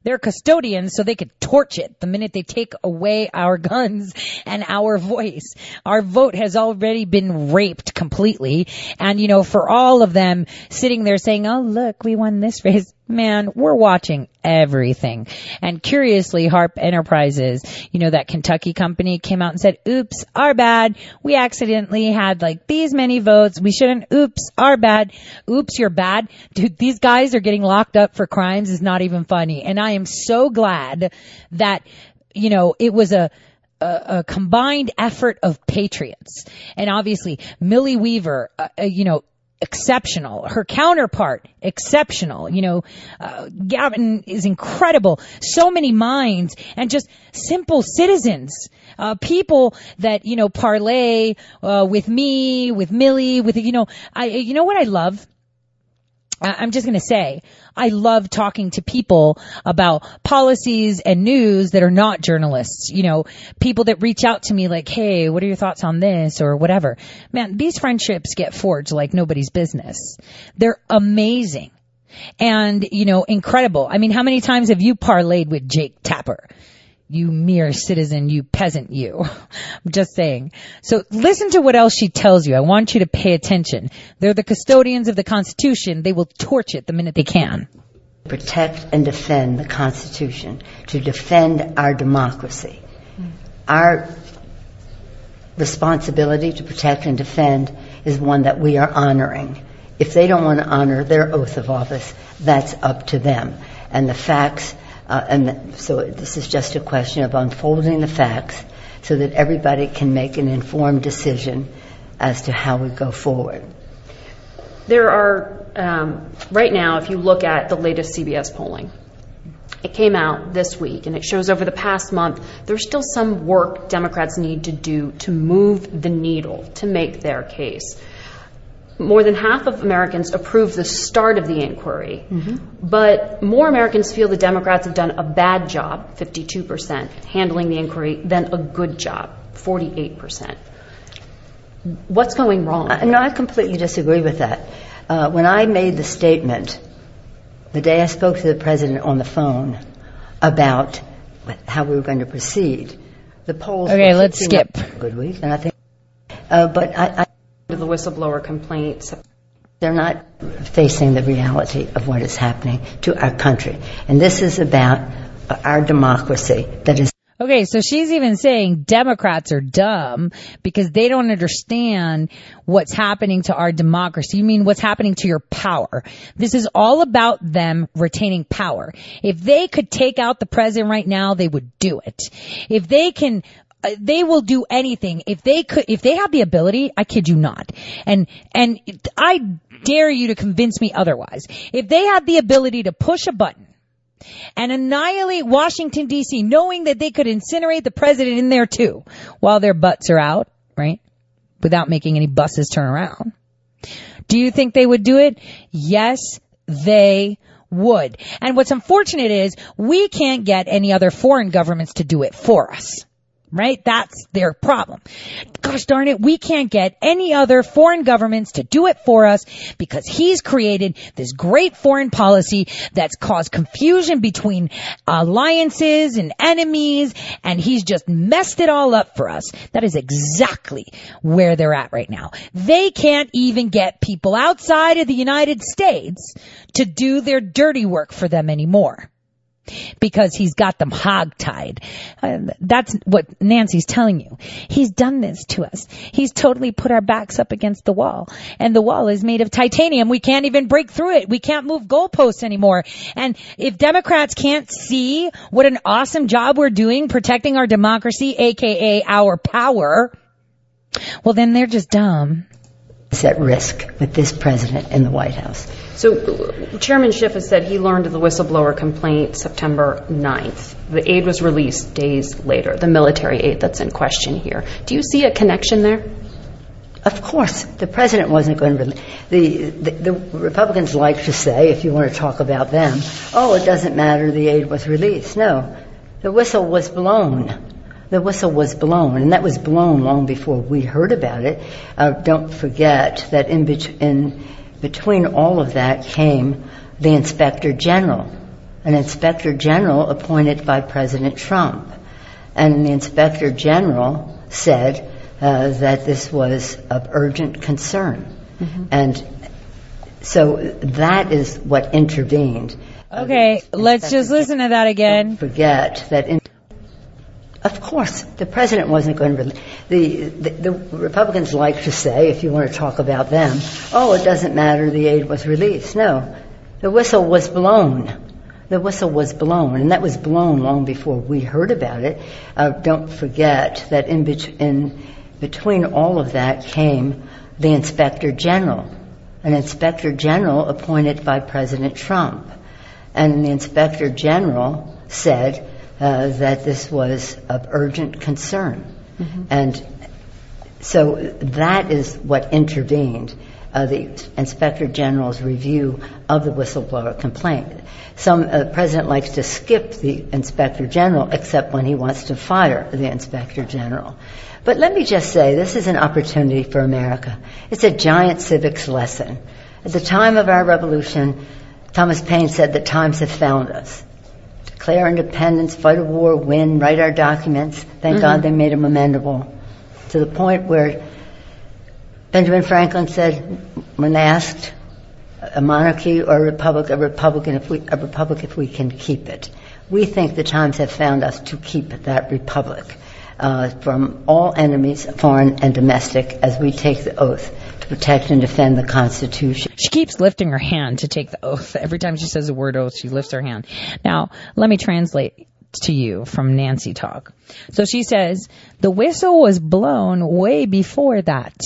They're custodians so they could torch it the minute they take away our guns and our voice. Our vote has already been raped completely. And you know, for all of them sitting there saying, oh look, we won this race man, we're watching everything. And curiously, Harp Enterprises, you know, that Kentucky company came out and said, oops, our bad. We accidentally had like these many votes. We shouldn't, oops, our bad. Oops, you're bad. Dude, these guys are getting locked up for crimes is not even funny. And I am so glad that, you know, it was a, a, a, combined effort of patriots. And obviously, Millie Weaver, uh, uh, you know, exceptional. Her counterpart, exceptional. You know, uh, Gavin is incredible. So many minds and just simple citizens, uh, people that, you know, parlay, uh, with me, with Millie, with, you know, I, you know what I love? I'm just going to say, I love talking to people about policies and news that are not journalists. You know, people that reach out to me like, hey, what are your thoughts on this or whatever. Man, these friendships get forged like nobody's business. They're amazing. And, you know, incredible. I mean, how many times have you parlayed with Jake Tapper? You mere citizen, you peasant, you. I'm just saying. So listen to what else she tells you. I want you to pay attention. They're the custodians of the Constitution. They will torch it the minute they can. Protect and defend the Constitution, to defend our democracy. Our responsibility to protect and defend is one that we are honoring. If they don't want to honor their oath of office, that's up to them. And the facts and so this is just a question of unfolding the facts so that everybody can make an informed decision as to how we go forward. There are, um, right now, if you look at the latest CBS polling, it came out this week and it shows over the past month there's still some work Democrats need to do to move the needle to make their case more than half of Americans approve the start of the inquiry, mm-hmm. but more Americans feel the Democrats have done a bad job, 52%, handling the inquiry than a good job, 48%. What's going wrong? Uh, no, I completely disagree with that. Uh, when I made the statement the day I spoke to the president on the phone about how we were going to proceed, the polls. Okay, let's skip. Good week, and I think. Uh, but I, I the whistleblower complaints. They're not facing the reality of what is happening to our country. And this is about our democracy that is. Okay, so she's even saying Democrats are dumb because they don't understand what's happening to our democracy. You mean what's happening to your power? This is all about them retaining power. If they could take out the president right now, they would do it. If they can uh, they will do anything if they could if they have the ability i kid you not and and i dare you to convince me otherwise if they had the ability to push a button and annihilate Washington DC, knowing that they could incinerate the president in there too, while their butts are out, right? Without making any buses turn around. Do you think they would do it? Yes, they would. And what's unfortunate is we can't get any other foreign governments to do it for us. Right? That's their problem. Gosh darn it, we can't get any other foreign governments to do it for us because he's created this great foreign policy that's caused confusion between alliances and enemies and he's just messed it all up for us. That is exactly where they're at right now. They can't even get people outside of the United States to do their dirty work for them anymore because he's got them hogtied. Uh, that's what Nancy's telling you. He's done this to us. He's totally put our backs up against the wall. And the wall is made of titanium. We can't even break through it. We can't move goalposts anymore. And if Democrats can't see what an awesome job we're doing protecting our democracy, aka our power, well then they're just dumb. It's at risk with this president in the White House. So Chairman Schiff has said he learned of the whistleblower complaint September 9th. The aid was released days later, the military aid that's in question here. Do you see a connection there? Of course, the president wasn't going to. The, the, the Republicans like to say, if you want to talk about them, oh, it doesn't matter. The aid was released. No, the whistle was blown. The whistle was blown, and that was blown long before we heard about it. Uh, don't forget that in, bet- in between all of that came the inspector general, an inspector general appointed by President Trump. And the inspector general said uh, that this was of urgent concern. Mm-hmm. And so that is what intervened. Okay, let's just listen to that again. Don't forget that in of course, the president wasn't going to. The, the, the Republicans like to say, if you want to talk about them, oh, it doesn't matter. The aid was released. No, the whistle was blown. The whistle was blown, and that was blown long before we heard about it. Uh, don't forget that in, bet- in between all of that came the inspector general, an inspector general appointed by President Trump, and the inspector general said uh, that this was of urgent concern. Mm-hmm. And so that is what intervened. Uh, the Inspector General's review of the whistleblower complaint. Some uh, president likes to skip the Inspector General, except when he wants to fire the Inspector General. But let me just say, this is an opportunity for America. It's a giant civics lesson. At the time of our revolution, Thomas Paine said that times have found us declare independence, fight a war, win, write our documents. Thank mm-hmm. God they made them amendable. To the point where Benjamin Franklin said, when asked a monarchy or a republic, a republican if we, a republic if we can keep it. We think the times have found us to keep that republic uh, from all enemies, foreign and domestic, as we take the oath protect and defend the Constitution. She keeps lifting her hand to take the oath. Every time she says the word oath, she lifts her hand. Now, let me translate to you from Nancy Talk. So she says, the whistle was blown way before that.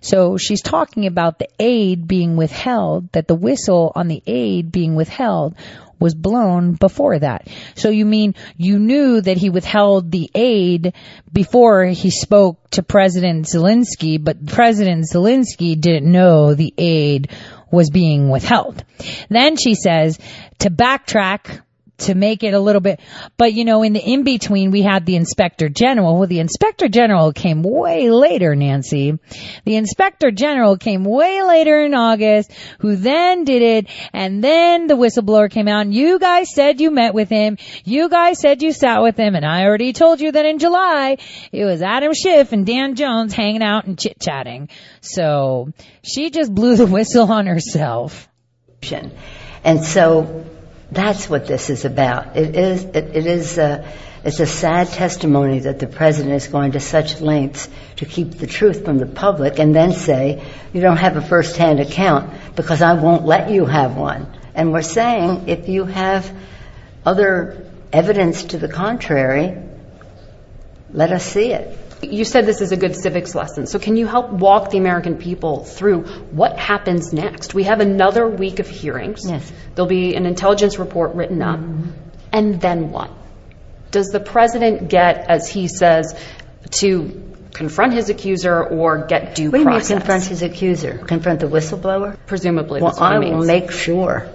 So she's talking about the aid being withheld, that the whistle on the aid being withheld was blown before that. So you mean you knew that he withheld the aid before he spoke to President Zelensky, but President Zelensky didn't know the aid was being withheld. Then she says to backtrack to make it a little bit, but you know, in the in between, we had the inspector general. Well, the inspector general came way later, Nancy. The inspector general came way later in August, who then did it, and then the whistleblower came out, and you guys said you met with him. You guys said you sat with him, and I already told you that in July, it was Adam Schiff and Dan Jones hanging out and chit chatting. So, she just blew the whistle on herself. And so, that's what this is about. It is, it, it is, uh, It's a sad testimony that the president is going to such lengths to keep the truth from the public and then say, you don't have a first-hand account because I won't let you have one. And we're saying if you have other evidence to the contrary, let us see it. You said this is a good civics lesson. So can you help walk the American people through what happens next? We have another week of hearings. Yes. There'll be an intelligence report written up. Mm-hmm. And then what? Does the president get, as he says, to confront his accuser or get due What you mean confront his accuser? Confront the whistleblower? Presumably, Well, what I will make sure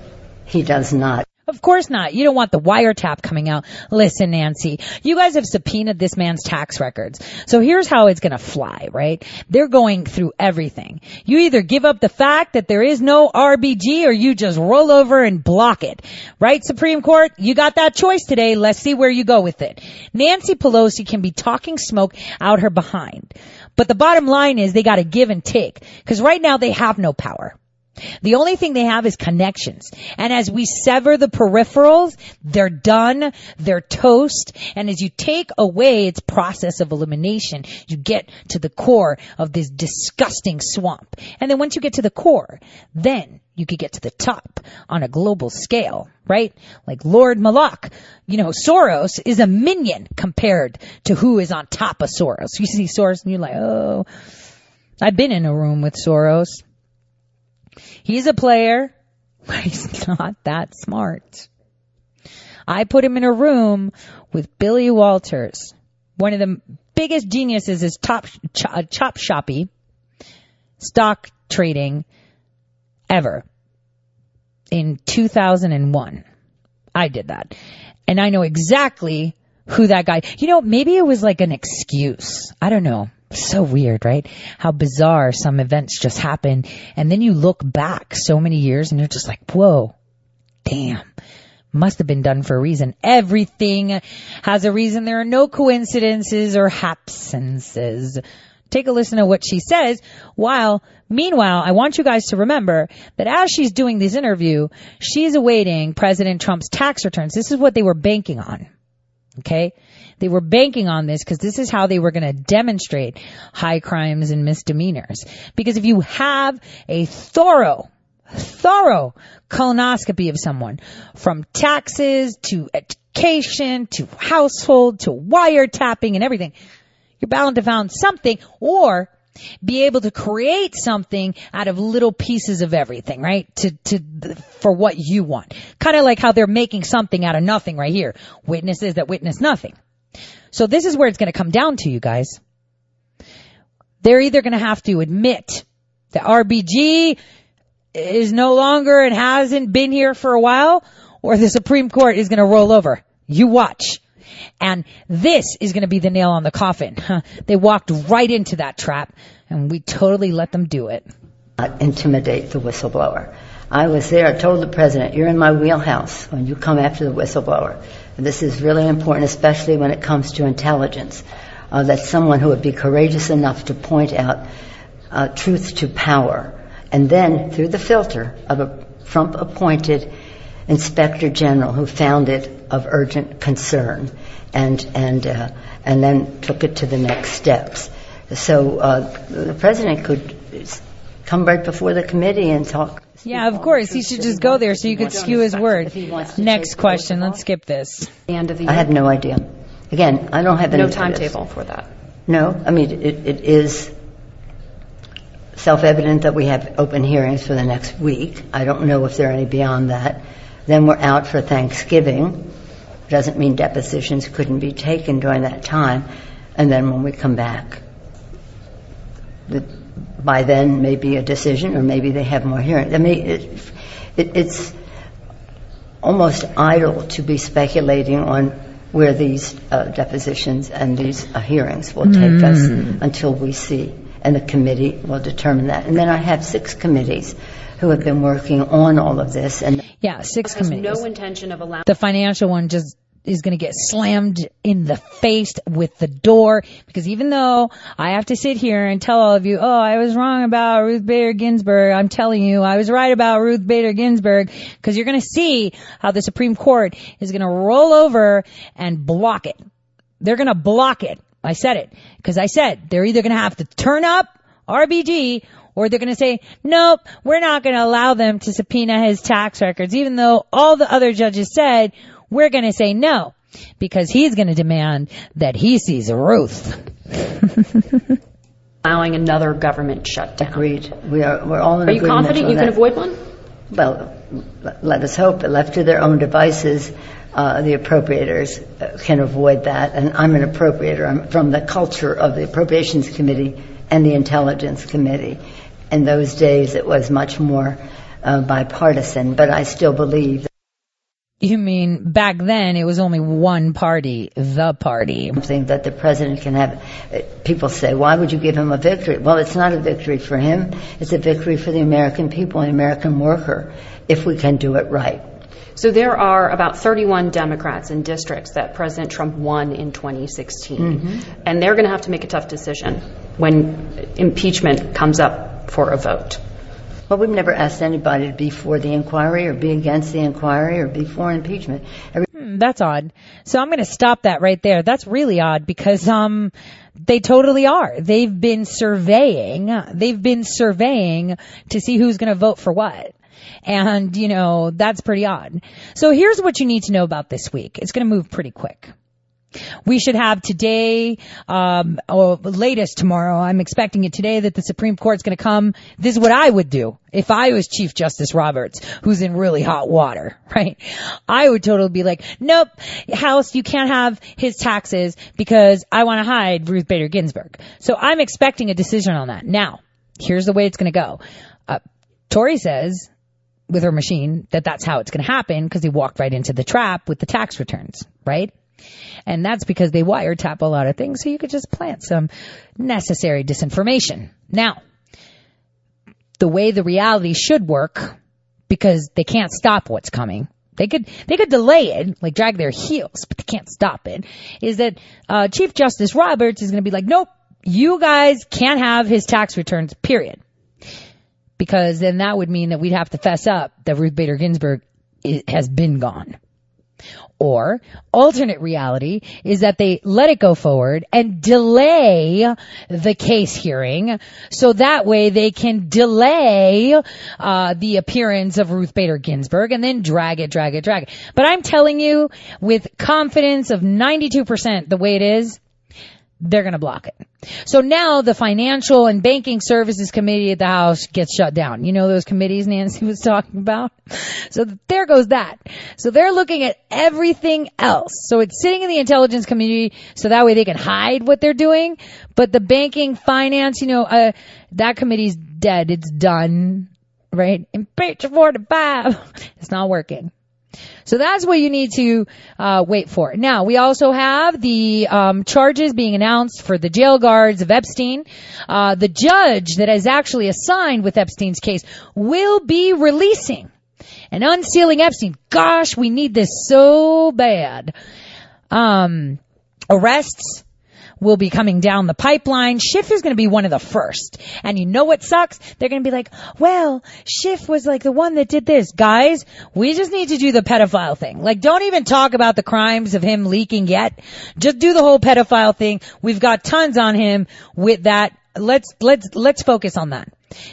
he does not. Of course not. You don't want the wiretap coming out. Listen, Nancy, you guys have subpoenaed this man's tax records. So here's how it's to fly, right? They're going through everything. You either give up the fact that there is no RBG or you just roll over and block it. Right, Supreme Court? You got that choice today. Let's see where you go with it. Nancy Pelosi can be talking smoke out her behind. But the bottom line is they got to give and take. Cause right now they have no power. The only thing they have is connections. And as we sever the peripherals, they're done, they're toast. And as you take away its process of elimination, you get to the core of this disgusting swamp. And then once you get to the core, then you could get to the top on a global scale, right? Like Lord Malak. You know, Soros is a minion compared to who is on top of Soros. You see Soros and you're like, oh, I've been in a room with Soros. He's a player, but he's not that smart. I put him in a room with Billy Walters, one of the biggest geniuses is top uh, chop shoppy stock trading ever in 2001. I did that. And I know exactly who that guy, you know, maybe it was like an excuse. I don't know. So weird, right? How bizarre some events just happen. And then you look back so many years and you're just like, whoa, damn. Must have been done for a reason. Everything has a reason. There are no coincidences or hapsences. Take a listen to what she says. While, meanwhile, I want you guys to remember that as she's doing this interview, she's awaiting President Trump's tax returns. This is what they were banking on. Okay? They were banking on this because this is how they were going to demonstrate high crimes and misdemeanors. Because if you have a thorough, thorough colonoscopy of someone from taxes to education to household to wiretapping and everything, you're bound to find something or be able to create something out of little pieces of everything, right? To, to, for what you want. Kind of like how they're making something out of nothing right here. Witnesses that witness nothing. So this is where it's going to come down to, you guys. They're either going to have to admit that RBG is no longer and hasn't been here for a while, or the Supreme Court is going to roll over. You watch. And this is going to be the nail on the coffin. They walked right into that trap, and we totally let them do it. Intimidate the whistleblower. I was there, I told the president, you're in my wheelhouse when you come after the whistleblower. This is really important, especially when it comes to intelligence. Uh, that someone who would be courageous enough to point out uh, truth to power. And then, through the filter of a Trump appointed inspector general who found it of urgent concern and, and, uh, and then took it to the next steps. So uh, the president could come right before the committee and talk. Yeah, of course. He should just go there so you could skew his word. Next question. Let's skip this. The end of the I have no idea. Again, I don't have any No timetable for that. No, I mean, it, it is self-evident that we have open hearings for the next week. I don't know if there are any beyond that. Then we're out for Thanksgiving. Doesn't mean depositions couldn't be taken during that time. And then when we come back, the, by then maybe a decision or maybe they have more hearings. I mean, it, it, it's almost idle to be speculating on where these uh, depositions and these uh, hearings will take us Mm. until we see, and the committee will determine that. And then I have six committees who have been working on all of this, and Yeah, six Has committees. no intention of allowing. The financial one just is going to get slammed in the face with the door because even though I have to sit here and tell all of you, oh, I was wrong about Ruth Bader Ginsburg, I'm telling you, I was right about Ruth Bader Ginsburg because you're going to see how the Supreme Court is going to roll over and block it. They're going to block it. I said it because I said they're either going to have to turn up RBG or they're going to say, nope, we're not going to allow them to subpoena his tax records, even though all the other judges said we're going to say no because he's going to demand that he sees Ruth. allowing another government shutdown. Agreed. We are, we're all in Are you confident on you can avoid one? Well, let us hope, left to their own devices, uh, the appropriators uh, can avoid that. And I'm an appropriator. I'm from the culture of the Appropriations Committee and the Intelligence Committee. In those days, it was much more uh, bipartisan, but I still believe You mean back then it was only one party, the party. something that the president can have. uh, People say, why would you give him a victory? Well, it's not a victory for him. It's a victory for the American people, and American worker, if we can do it right. So there are about 31 Democrats in districts that President Trump won in 2016. Mhm. And they're going to have to make a tough decision when impeachment comes up for a vote. Well, we've never asked anybody to be for the inquiry or be against the inquiry or be for impeachment. Every- Hmm, that's odd. So I'm going to stop that right there. That's really odd because um they totally are. They've been surveying. They've been surveying to see who's going to vote for what. And, you know, that's pretty odd. So here's what you need to know about this week. It's going to move pretty quick. We should have today, um, or latest tomorrow. I'm expecting it today that the Supreme Court's going to come. This is what I would do if I was Chief Justice Roberts, who's in really hot water, right? I would totally be like, nope, House, you can't have his taxes because I want to hide Ruth Bader Ginsburg. So I'm expecting a decision on that. Now, here's the way it's going to go. Uh, Tore says with her machine that that's how it's going to happen because he walked right into the trap with the tax returns, right? And that's because they wiretap a lot of things so you could just plant some necessary disinformation. Now, the way the reality should work, because they can't stop what's coming. They could, they could delay it, like drag their heels, but they can't stop it, is that, uh, Chief Justice Roberts is gonna be like, nope, you guys can't have his tax returns, period because then that would mean that we'd have to fess up that Ruth Bader Ginsburg i- has been gone. Or alternate reality is that they let it go forward and delay the case hearing so that way they can delay uh, the appearance of Ruth Bader Ginsburg and then drag it, drag it, drag it. But I'm telling you with confidence of 92% the way it is, they're going to block it. So now the Financial and Banking Services Committee at the House gets shut down. You know those committees Nancy was talking about? So there goes that. So they're looking at everything else. So it's sitting in the Intelligence Committee so that way they can hide what they're doing. But the Banking, Finance, you know, uh, that committee's dead. It's done. Right? Impeach 45. It's not working. So that's what you need to uh, wait for. Now we also have the um, charges being announced for the jail guards of Epstein. Uh, the judge that is actually assigned with Epstein's case will be releasing and unsealing Epstein. Gosh, we need this so bad. Um, arrests will be coming down the pipeline. Schiff is going to be one of the first. And you know what sucks? They're going to be like, well, Schiff was like the one that did this. Guys, we just need to do the pedophile thing. Like, don't even talk about the crimes of him leaking yet. Just do the whole pedophile thing. We've got tons on him with that. Let's, let's, let's focus on that.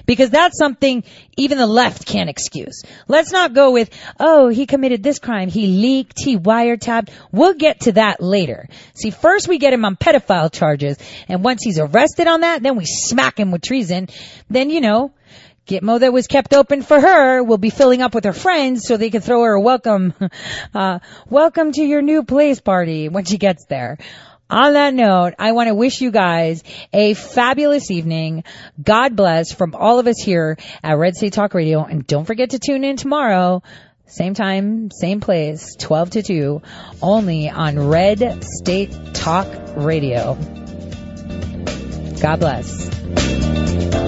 Because that's something even the left can't excuse. Let's not go with, oh, he committed this crime, he leaked, he wiretapped. We'll get to that later. See, first we get him on pedophile charges, and once he's arrested on that, then we smack him with treason. Then, you know, Gitmo that was kept open for her will be filling up with her friends so they can throw her a welcome, uh, welcome to your new place party when she gets there. On that note, I want to wish you guys a fabulous evening. God bless from all of us here at Red State Talk Radio. And don't forget to tune in tomorrow. Same time, same place, 12 to 2, only on Red State Talk Radio. God bless.